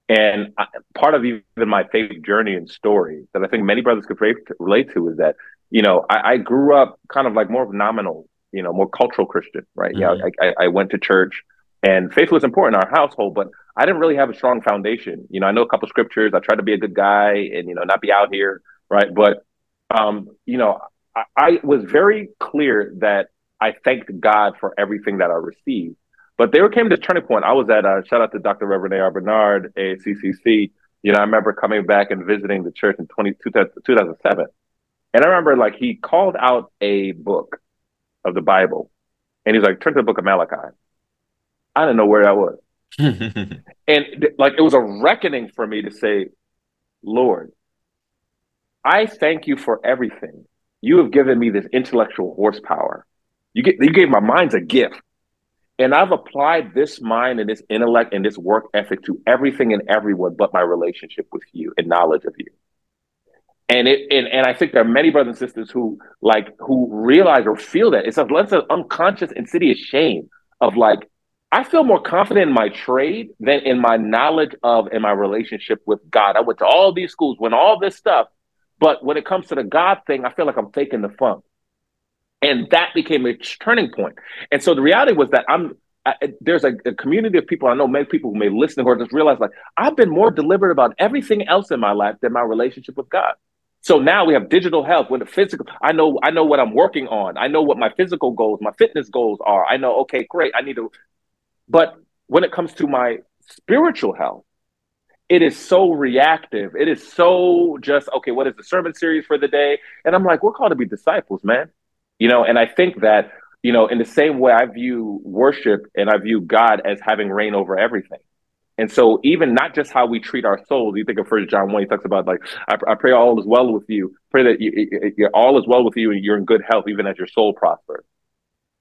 And I, part of even my faith journey and story that I think many brothers could relate to is that, you know, I, I, grew up kind of like more of nominal, you know, more cultural Christian, right? Mm-hmm. Yeah, I, I, went to church and faith was important in our household, but I didn't really have a strong foundation. You know, I know a couple scriptures. I tried to be a good guy and, you know, not be out here, right? But, um, you know, I, I was very clear that I thanked God for everything that I received but there came this turning point. I was at uh, shout out to Dr. Reverend A.R. Bernard, ACCC. You know, I remember coming back and visiting the church in 20, 2007. And I remember like he called out a book of the Bible and he's like, turn to the book of Malachi. I didn't know where that was. and like it was a reckoning for me to say, Lord, I thank you for everything. You have given me this intellectual horsepower. You get you gave my mind's a gift. And I've applied this mind and this intellect and this work ethic to everything and everyone but my relationship with you and knowledge of you. And it and, and I think there are many brothers and sisters who like who realize or feel that it's a less of unconscious insidious shame of like I feel more confident in my trade than in my knowledge of and my relationship with God. I went to all these schools, went all this stuff, but when it comes to the God thing, I feel like I'm faking the funk. And that became a turning point. And so the reality was that I'm I, there's a, a, community of people I know, many people who may listen or just realize like I've been more deliberate about everything else in my life than my relationship with God. So now we have digital health. When the physical, I know I know what I'm working on. I know what my physical goals, my fitness goals are. I know okay, great. I need to. But when it comes to my spiritual health, it is so reactive. It is so just okay. What is the sermon series for the day? And I'm like, we're called to be disciples, man. You know, and I think that, you know, in the same way I view worship and I view God as having reign over everything. And so even not just how we treat our souls, you think of First John 1, he talks about like, I, I pray all is well with you. Pray that you, you, all is well with you and you're in good health, even as your soul prospers.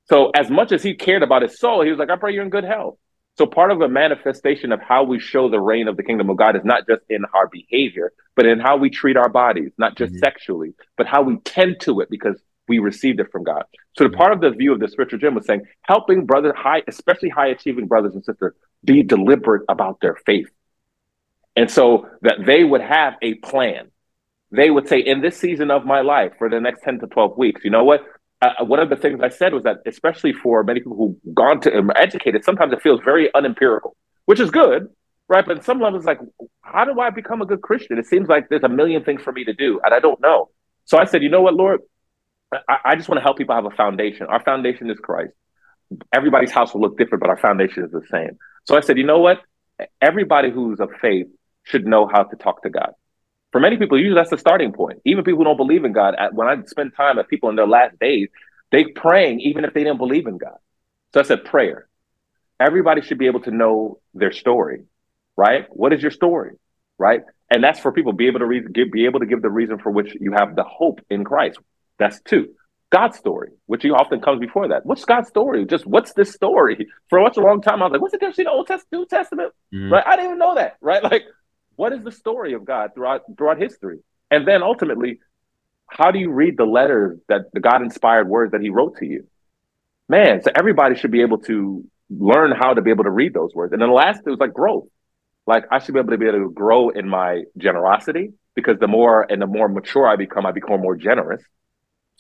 So as much as he cared about his soul, he was like, I pray you're in good health. So part of the manifestation of how we show the reign of the kingdom of God is not just in our behavior, but in how we treat our bodies, not just mm-hmm. sexually, but how we tend to it because we received it from God. So the part of the view of the spiritual gym was saying helping brothers high, especially high achieving brothers and sisters, be deliberate about their faith. And so that they would have a plan. They would say, in this season of my life for the next 10 to 12 weeks, you know what? Uh, one of the things I said was that, especially for many people who've gone to um, educated, sometimes it feels very unempirical, which is good, right? But some levels, like, how do I become a good Christian? It seems like there's a million things for me to do, and I don't know. So I said, you know what, Lord, I, I just want to help people have a foundation. Our foundation is Christ. Everybody's house will look different, but our foundation is the same. So I said, you know what? Everybody who's of faith should know how to talk to God. For many people, usually that's the starting point. Even people who don't believe in God, when I spend time with people in their last days, they praying even if they didn't believe in God. So I said prayer. Everybody should be able to know their story, right? What is your story, right? And that's for people be able to read, give, be able to give the reason for which you have the hope in Christ. That's two. God's story, which often comes before that. What's God's story? Just what's this story? For such a long time, I was like, what's the difference between the Old Testament, New Testament? Mm-hmm. Right? I didn't even know that. Right? Like, what is the story of God throughout throughout history? And then ultimately, how do you read the letters that the God inspired words that He wrote to you? Man, so everybody should be able to learn how to be able to read those words. And then the last, it was like growth. Like I should be able to be able to grow in my generosity because the more and the more mature I become, I become more generous.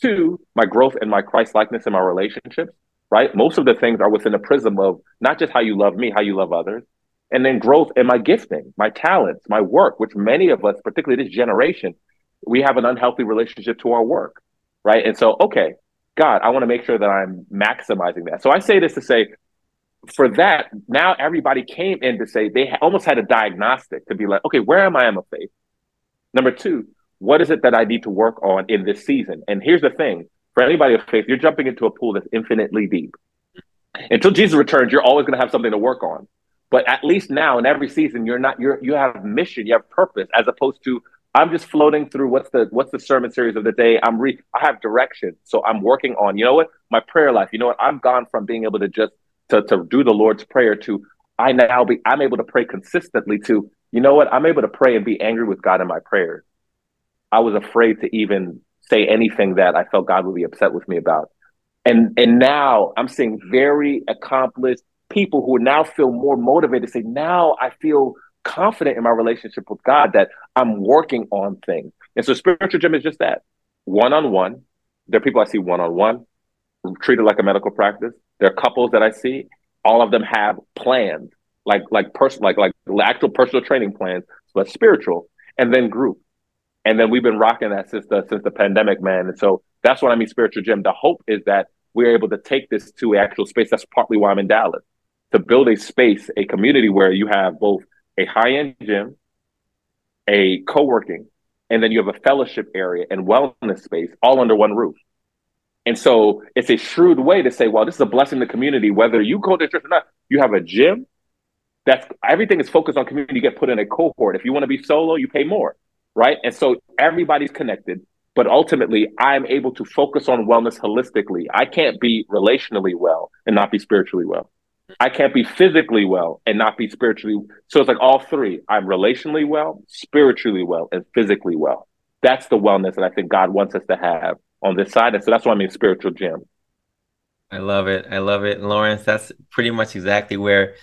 Two, my growth and my Christ likeness in my relationships, right? Most of the things are within the prism of not just how you love me, how you love others. And then growth in my gifting, my talents, my work, which many of us, particularly this generation, we have an unhealthy relationship to our work, right? And so, okay, God, I want to make sure that I'm maximizing that. So I say this to say, for that, now everybody came in to say they almost had a diagnostic to be like, okay, where am I in my faith? Number two, what is it that I need to work on in this season? And here's the thing for anybody of faith, you're jumping into a pool that's infinitely deep. Until Jesus returns, you're always going to have something to work on. But at least now in every season, you're not you're you have mission, you have purpose, as opposed to I'm just floating through what's the what's the sermon series of the day. I'm re I have direction, so I'm working on. You know what? My prayer life. You know what? I'm gone from being able to just to to do the Lord's prayer to I now be I'm able to pray consistently to you know what? I'm able to pray and be angry with God in my prayers. I was afraid to even say anything that I felt God would be upset with me about. And and now I'm seeing very accomplished people who now feel more motivated say, now I feel confident in my relationship with God that I'm working on things. And so spiritual gym is just that. One on one. There are people I see one on one, treated like a medical practice. There are couples that I see, all of them have plans, like like personal, like like actual personal training plans, but spiritual, and then group. And then we've been rocking that since the since the pandemic, man. And so that's what I mean, spiritual gym. The hope is that we're able to take this to actual space. That's partly why I'm in Dallas to build a space, a community where you have both a high end gym, a co working, and then you have a fellowship area and wellness space all under one roof. And so it's a shrewd way to say, well, this is a blessing to the community, whether you go to church or not. You have a gym that's everything is focused on community. You get put in a cohort. If you want to be solo, you pay more right? And so everybody's connected, but ultimately I'm able to focus on wellness holistically. I can't be relationally well and not be spiritually well. I can't be physically well and not be spiritually. So it's like all three. I'm relationally well, spiritually well, and physically well. That's the wellness that I think God wants us to have on this side. And so that's why I mean spiritual gym. I love it. I love it. Lawrence, that's pretty much exactly where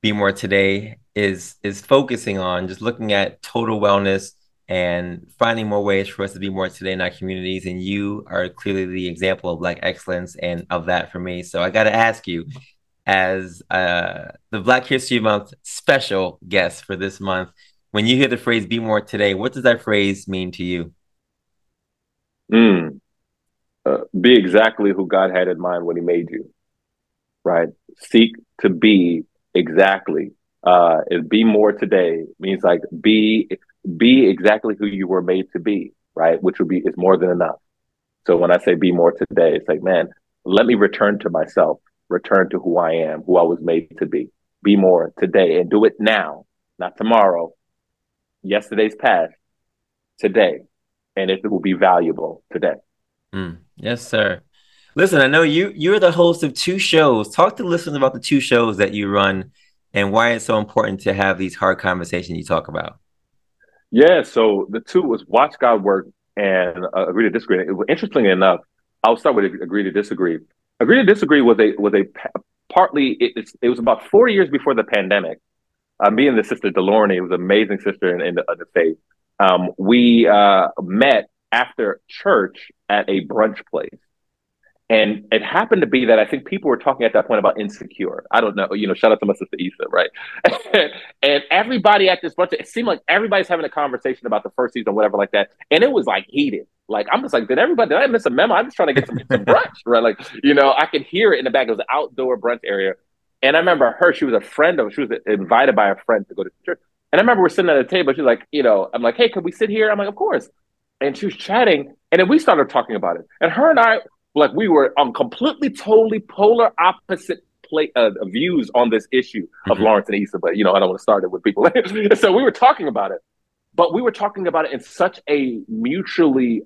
Be More Today is is focusing on, just looking at total wellness and finding more ways for us to be more today in our communities. And you are clearly the example of Black excellence and of that for me. So I got to ask you, as uh, the Black History Month special guest for this month, when you hear the phrase "be more today," what does that phrase mean to you? Mm. Uh, be exactly who God had in mind when He made you. Right. Seek to be exactly. Uh, is be more today means like be be exactly who you were made to be, right? Which would be is more than enough. So when I say be more today, it's like, man, let me return to myself, return to who I am, who I was made to be. Be more today and do it now, not tomorrow. Yesterday's past, today. And if it will be valuable today. Mm, yes, sir. Listen, I know you you're the host of two shows. Talk to listeners about the two shows that you run and why it's so important to have these hard conversations you talk about. Yeah, so the two was watch God work and uh, agree to disagree. It, interestingly enough, I'll start with agree to disagree. Agree to disagree was a was a partly it, it was about four years before the pandemic. Uh, me and the sister Delorny, was an amazing sister in, in, the, in the faith. Um, we uh, met after church at a brunch place. And it happened to be that I think people were talking at that point about insecure. I don't know, you know, shout out to my sister Issa, right? and everybody at this brunch, it seemed like everybody's having a conversation about the first season, whatever, like that. And it was like heated. Like I'm just like, did everybody did I miss a memo? I'm just trying to get some, some brunch, right? Like, you know, I could hear it in the back. It was an outdoor brunch area. And I remember her, she was a friend of she was invited by a friend to go to church. And I remember we're sitting at a table. She's like, you know, I'm like, hey, could we sit here? I'm like, of course. And she was chatting, and then we started talking about it. And her and I, like, we were on completely, totally polar opposite play uh, views on this issue of mm-hmm. Lawrence and Issa. But you know, I don't want to start it with people. so we were talking about it, but we were talking about it in such a mutually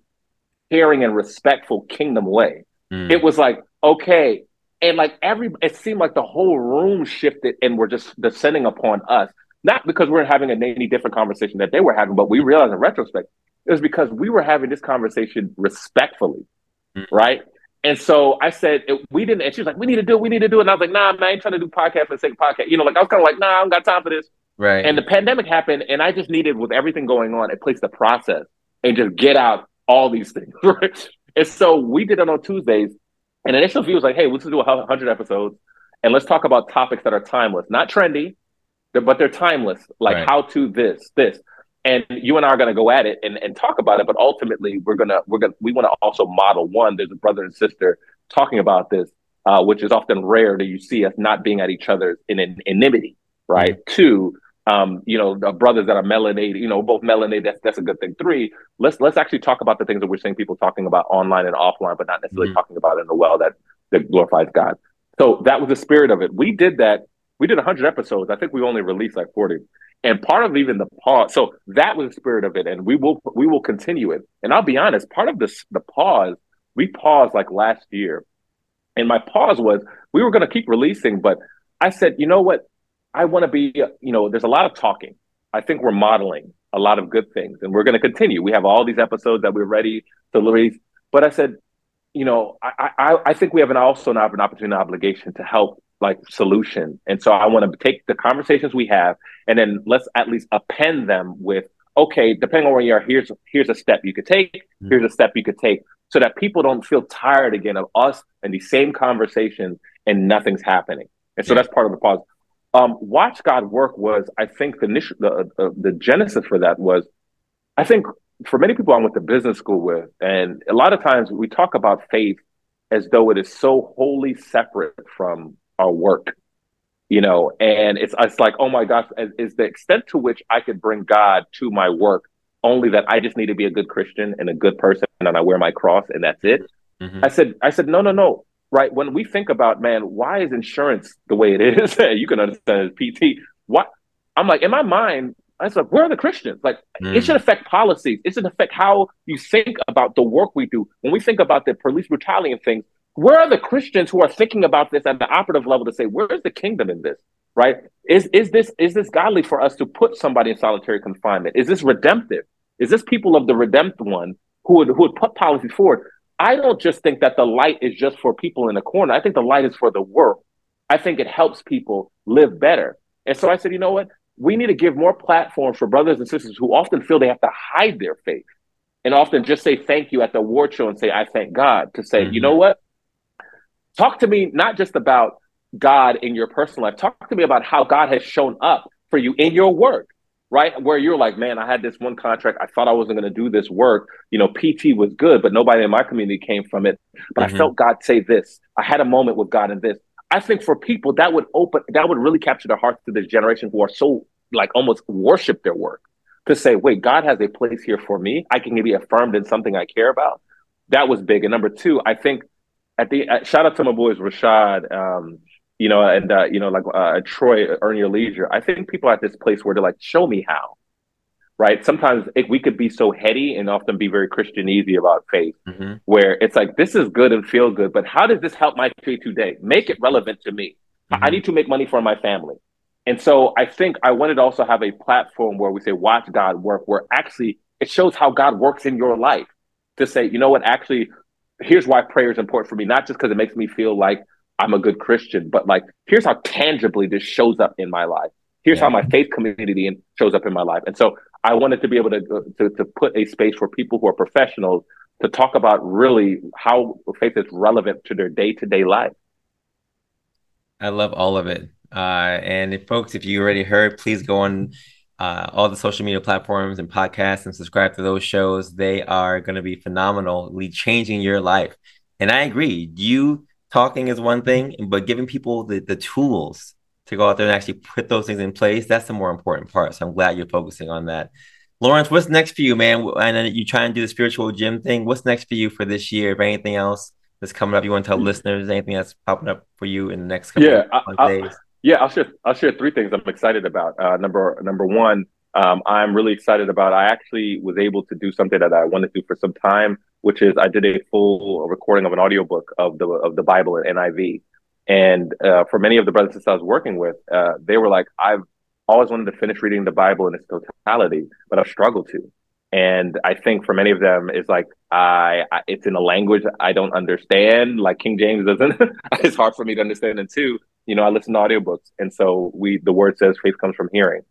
caring and respectful kingdom way. Mm. It was like, okay. And like every, it seemed like the whole room shifted and were just descending upon us. Not because we're having a any different conversation that they were having, but we realized in retrospect, it was because we were having this conversation respectfully, mm. right? And so I said, it, we didn't, and she was like, we need to do it, we need to do it. And I was like, nah, man, I ain't trying to do podcast for the sake of podcast. You know, like I was kind of like, nah, I don't got time for this. Right. And the pandemic happened, and I just needed, with everything going on, a place to process and just get out all these things, right? And so we did it on Tuesdays. And initial view was like, hey, let's do 100 episodes and let's talk about topics that are timeless, not trendy, but they're timeless, like right. how to this, this and you and I are going to go at it and, and talk about it. But ultimately, we're gonna we're gonna we want to also model one. There's a brother and sister talking about this, uh, which is often rare that you see us not being at each other in an enmity, right? Mm-hmm. Two, um, you know, brothers that are melanated, you know, both melanated. That's that's a good thing. Three, let's let's actually talk about the things that we're seeing people talking about online and offline, but not necessarily mm-hmm. talking about in a well that that glorifies God. So that was the spirit of it. We did that. We did 100 episodes. I think we only released like 40 and part of even the pause so that was the spirit of it and we will we will continue it and i'll be honest part of this the pause we paused like last year and my pause was we were going to keep releasing but i said you know what i want to be you know there's a lot of talking i think we're modeling a lot of good things and we're going to continue we have all these episodes that we're ready to release but i said you know i i, I think we have an also have an opportunity and obligation to help like solution. And so I want to take the conversations we have and then let's at least append them with, okay, depending on where you are, here's here's a step you could take, mm-hmm. here's a step you could take, so that people don't feel tired again of us and these same conversations and nothing's happening. And so yeah. that's part of the pause. Um, Watch God work was, I think, the initial, the, uh, the genesis for that was, I think, for many people I went to business school with, and a lot of times we talk about faith as though it is so wholly separate from our work you know and it's it's like oh my gosh is the extent to which i could bring god to my work only that i just need to be a good christian and a good person and i wear my cross and that's it mm-hmm. i said i said no no no right when we think about man why is insurance the way it is you can understand pt what i'm like in my mind I said, where are the Christians? Like, mm. it should affect policies. It should affect how you think about the work we do. When we think about the police brutality and things, where are the Christians who are thinking about this at the operative level to say, where's the kingdom in this? Right? Is is this is this godly for us to put somebody in solitary confinement? Is this redemptive? Is this people of the redempted one who would who would put policies forward? I don't just think that the light is just for people in the corner. I think the light is for the world. I think it helps people live better. And so I said, you know what? We need to give more platforms for brothers and sisters who often feel they have to hide their faith and often just say thank you at the award show and say, I thank God to say, mm-hmm. you know what? Talk to me not just about God in your personal life. Talk to me about how God has shown up for you in your work, right? Where you're like, man, I had this one contract. I thought I wasn't going to do this work. You know, PT was good, but nobody in my community came from it. But mm-hmm. I felt God say this. I had a moment with God in this. I think for people that would open, that would really capture the hearts of this generation who are so like almost worship their work to say, wait, God has a place here for me. I can be affirmed in something I care about. That was big. And number two, I think at the uh, shout out to my boys Rashad, um, you know, and uh, you know, like uh, Troy, earn your leisure. I think people at this place where they're like, show me how. Right. Sometimes it, we could be so heady and often be very Christianese about faith, mm-hmm. where it's like this is good and feel good, but how does this help my faith today? Make it relevant to me. Mm-hmm. I need to make money for my family. And so I think I wanted to also have a platform where we say, watch God work, where actually it shows how God works in your life to say, you know what, actually, here's why prayer is important for me, not just because it makes me feel like I'm a good Christian, but like here's how tangibly this shows up in my life. Here's yeah. how my faith community shows up in my life. And so I wanted to be able to, to to put a space for people who are professionals to talk about really how faith is relevant to their day to day life. I love all of it. Uh, and if folks, if you already heard, please go on uh, all the social media platforms and podcasts and subscribe to those shows. They are going to be phenomenally changing your life. And I agree, you talking is one thing, but giving people the, the tools to go out there and actually put those things in place, that's the more important part. So I'm glad you're focusing on that. Lawrence, what's next for you, man? I know you try and do the spiritual gym thing. What's next for you for this year? If anything else that's coming up, you want to tell mm. listeners anything that's popping up for you in the next couple yeah, of I, days? Yeah, I'll share. I'll share three things I'm excited about. Uh, number number one, um, I'm really excited about. I actually was able to do something that I wanted to do for some time, which is I did a full recording of an audiobook of the of the Bible in NIV. And uh, for many of the brothers and sisters I was working with, uh, they were like, "I've always wanted to finish reading the Bible in its totality, but I've struggled to." And I think for many of them, it's like I, I it's in a language I don't understand. Like King James doesn't. it's hard for me to understand. And two, you know, I listen to audiobooks. And so we, the word says faith comes from hearing.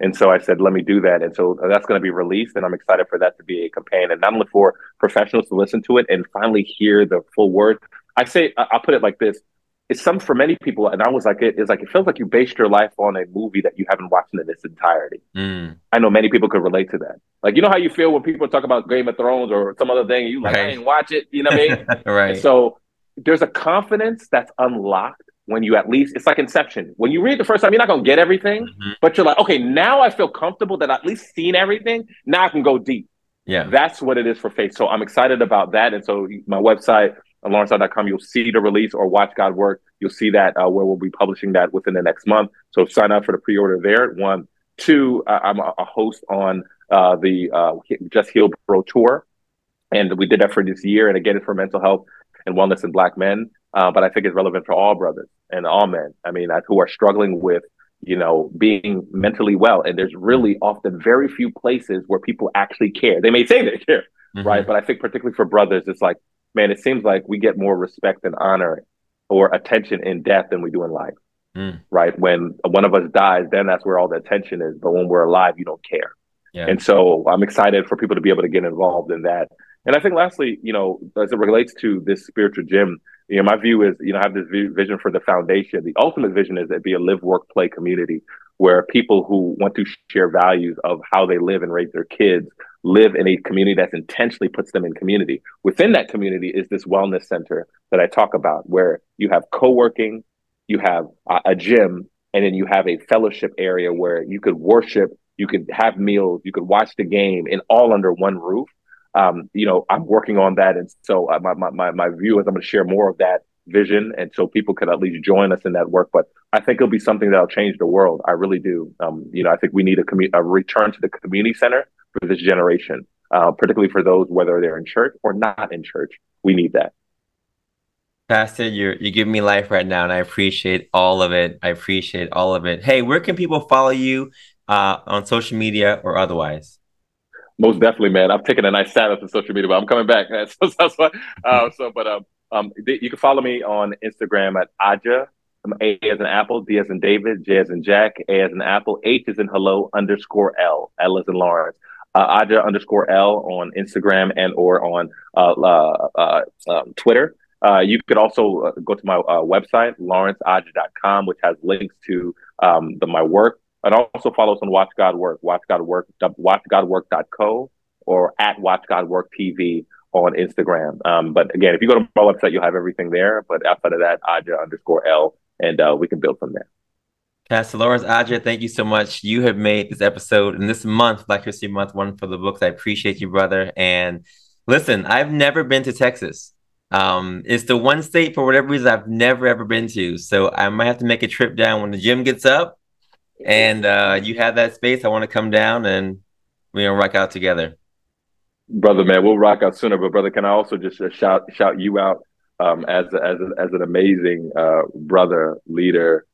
And so I said, let me do that. And so that's going to be released. And I'm excited for that to be a campaign and not only for professionals to listen to it and finally hear the full word. I say, I'll put it like this. It's some for many people, and I was like, it is like it feels like you based your life on a movie that you haven't watched in its entirety. Mm. I know many people could relate to that. Like, you know how you feel when people talk about Game of Thrones or some other thing, you like, right. I ain't watch it. You know what I mean? right. And so there's a confidence that's unlocked when you at least it's like inception. When you read the first time you're not going to get everything mm-hmm. but you're like okay now i feel comfortable that I at least seen everything. Now i can go deep. Yeah. That's what it is for faith. So i'm excited about that. And so my website lawrencecom you'll see the release or watch god work. You'll see that uh, where we'll be publishing that within the next month. So sign up for the pre-order there one. Two uh, i'm a, a, host on uh, the uh, just heal bro tour. And we did that for this year. And again it's for mental health and wellness in black men uh, but I think it's relevant for all brothers and all men. I mean, who are struggling with, you know, being mentally well. And there's really often very few places where people actually care. They may say they care, mm-hmm. right? But I think particularly for brothers, it's like, man, it seems like we get more respect and honor or attention in death than we do in life, mm. right? When one of us dies, then that's where all the attention is. But when we're alive, you don't care. Yeah. And so I'm excited for people to be able to get involved in that. And I think lastly, you know, as it relates to this spiritual gym, you know, my view is, you know, I have this vision for the foundation. The ultimate vision is that be a live, work, play community where people who want to share values of how they live and raise their kids live in a community that intentionally puts them in community. Within that community is this wellness center that I talk about, where you have co-working, you have a gym, and then you have a fellowship area where you could worship, you could have meals, you could watch the game, and all under one roof um, you know, I'm working on that. And so uh, my, my, my view is I'm going to share more of that vision. And so people could at least join us in that work. But I think it'll be something that'll change the world. I really do. Um, you know, I think we need a, commu- a return to the community center for this generation, uh, particularly for those, whether they're in church or not in church. We need that. Pastor, you're you give me life right now, and I appreciate all of it. I appreciate all of it. Hey, where can people follow you uh, on social media or otherwise? Most definitely, man. I've taken a nice Sabbath in social media, but I'm coming back. So, so, so, uh, so but um, um, you can follow me on Instagram at Adjah. A as an apple, D as in David, J as in Jack, A as in apple, H as in hello underscore L, L as in Lawrence. Uh, Adjah underscore L on Instagram and or on uh, uh, uh um, Twitter. Uh, you could also uh, go to my website, lawrenceadjah.com, which has links to um, the, my work, and also follow us on Watch God Work, Watch God Work, watchgodwork.co or at Watch God Work TV on Instagram. Um, but again, if you go to my website, you'll have everything there. But outside of that, Adjah underscore L, and uh, we can build from there. Pastor Lawrence Adjah, thank you so much. You have made this episode and this month, Black History Month, one for the books. I appreciate you, brother. And listen, I've never been to Texas. Um, it's the one state for whatever reason I've never ever been to. So I might have to make a trip down when the gym gets up and uh, you have that space, I want to come down and we gonna rock out together. Brother, man, we'll rock out sooner. But brother, can I also just uh, shout shout you out um, as as as an amazing uh, brother, leader,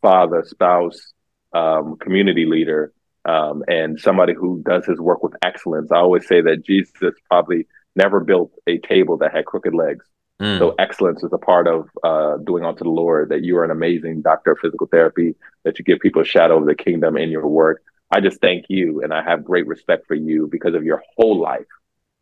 father, spouse, um, community leader, um, and somebody who does his work with excellence. I always say that Jesus probably never built a table that had crooked legs. Mm. So excellence is a part of uh, doing unto the Lord. That you are an amazing doctor of physical therapy. That you give people a shadow of the kingdom in your work. I just thank you, and I have great respect for you because of your whole life.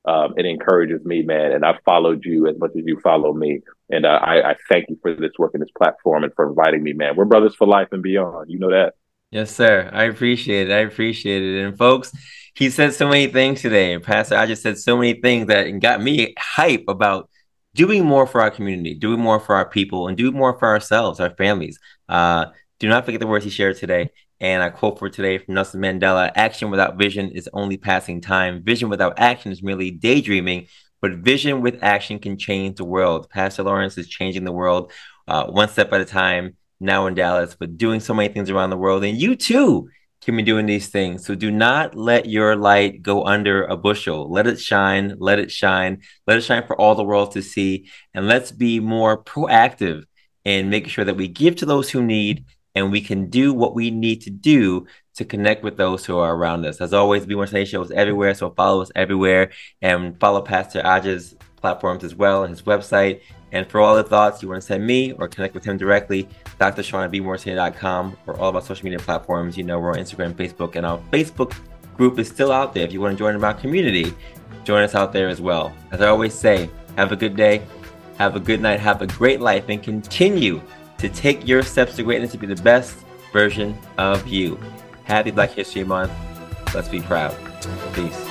Um, it encourages me, man, and I've followed you as much as you follow me. And uh, I, I thank you for this work and this platform and for inviting me, man. We're brothers for life and beyond. You know that. Yes, sir. I appreciate it. I appreciate it. And folks, he said so many things today. Pastor I just said so many things that got me hype about doing more for our community, doing more for our people, and do more for ourselves, our families. Uh, do not forget the words he shared today. And I quote for today from Nelson Mandela Action without vision is only passing time. Vision without action is merely daydreaming, but vision with action can change the world. Pastor Lawrence is changing the world uh, one step at a time now in Dallas, but doing so many things around the world. And you too can be doing these things. So do not let your light go under a bushel. Let it shine, let it shine, let it shine for all the world to see. And let's be more proactive in making sure that we give to those who need and we can do what we need to do to connect with those who are around us. As always, Be More Sunday shows everywhere, so follow us everywhere and follow Pastor Adjah's platforms as well, and his website. And for all the thoughts you want to send me or connect with him directly, Dr. Sean at BeMoreToday.com or all of our social media platforms. You know, we're on Instagram, Facebook, and our Facebook group is still out there. If you want to join our community, join us out there as well. As I always say, have a good day, have a good night, have a great life, and continue to take your steps to greatness to be the best version of you. Happy Black History Month. Let's be proud. Peace.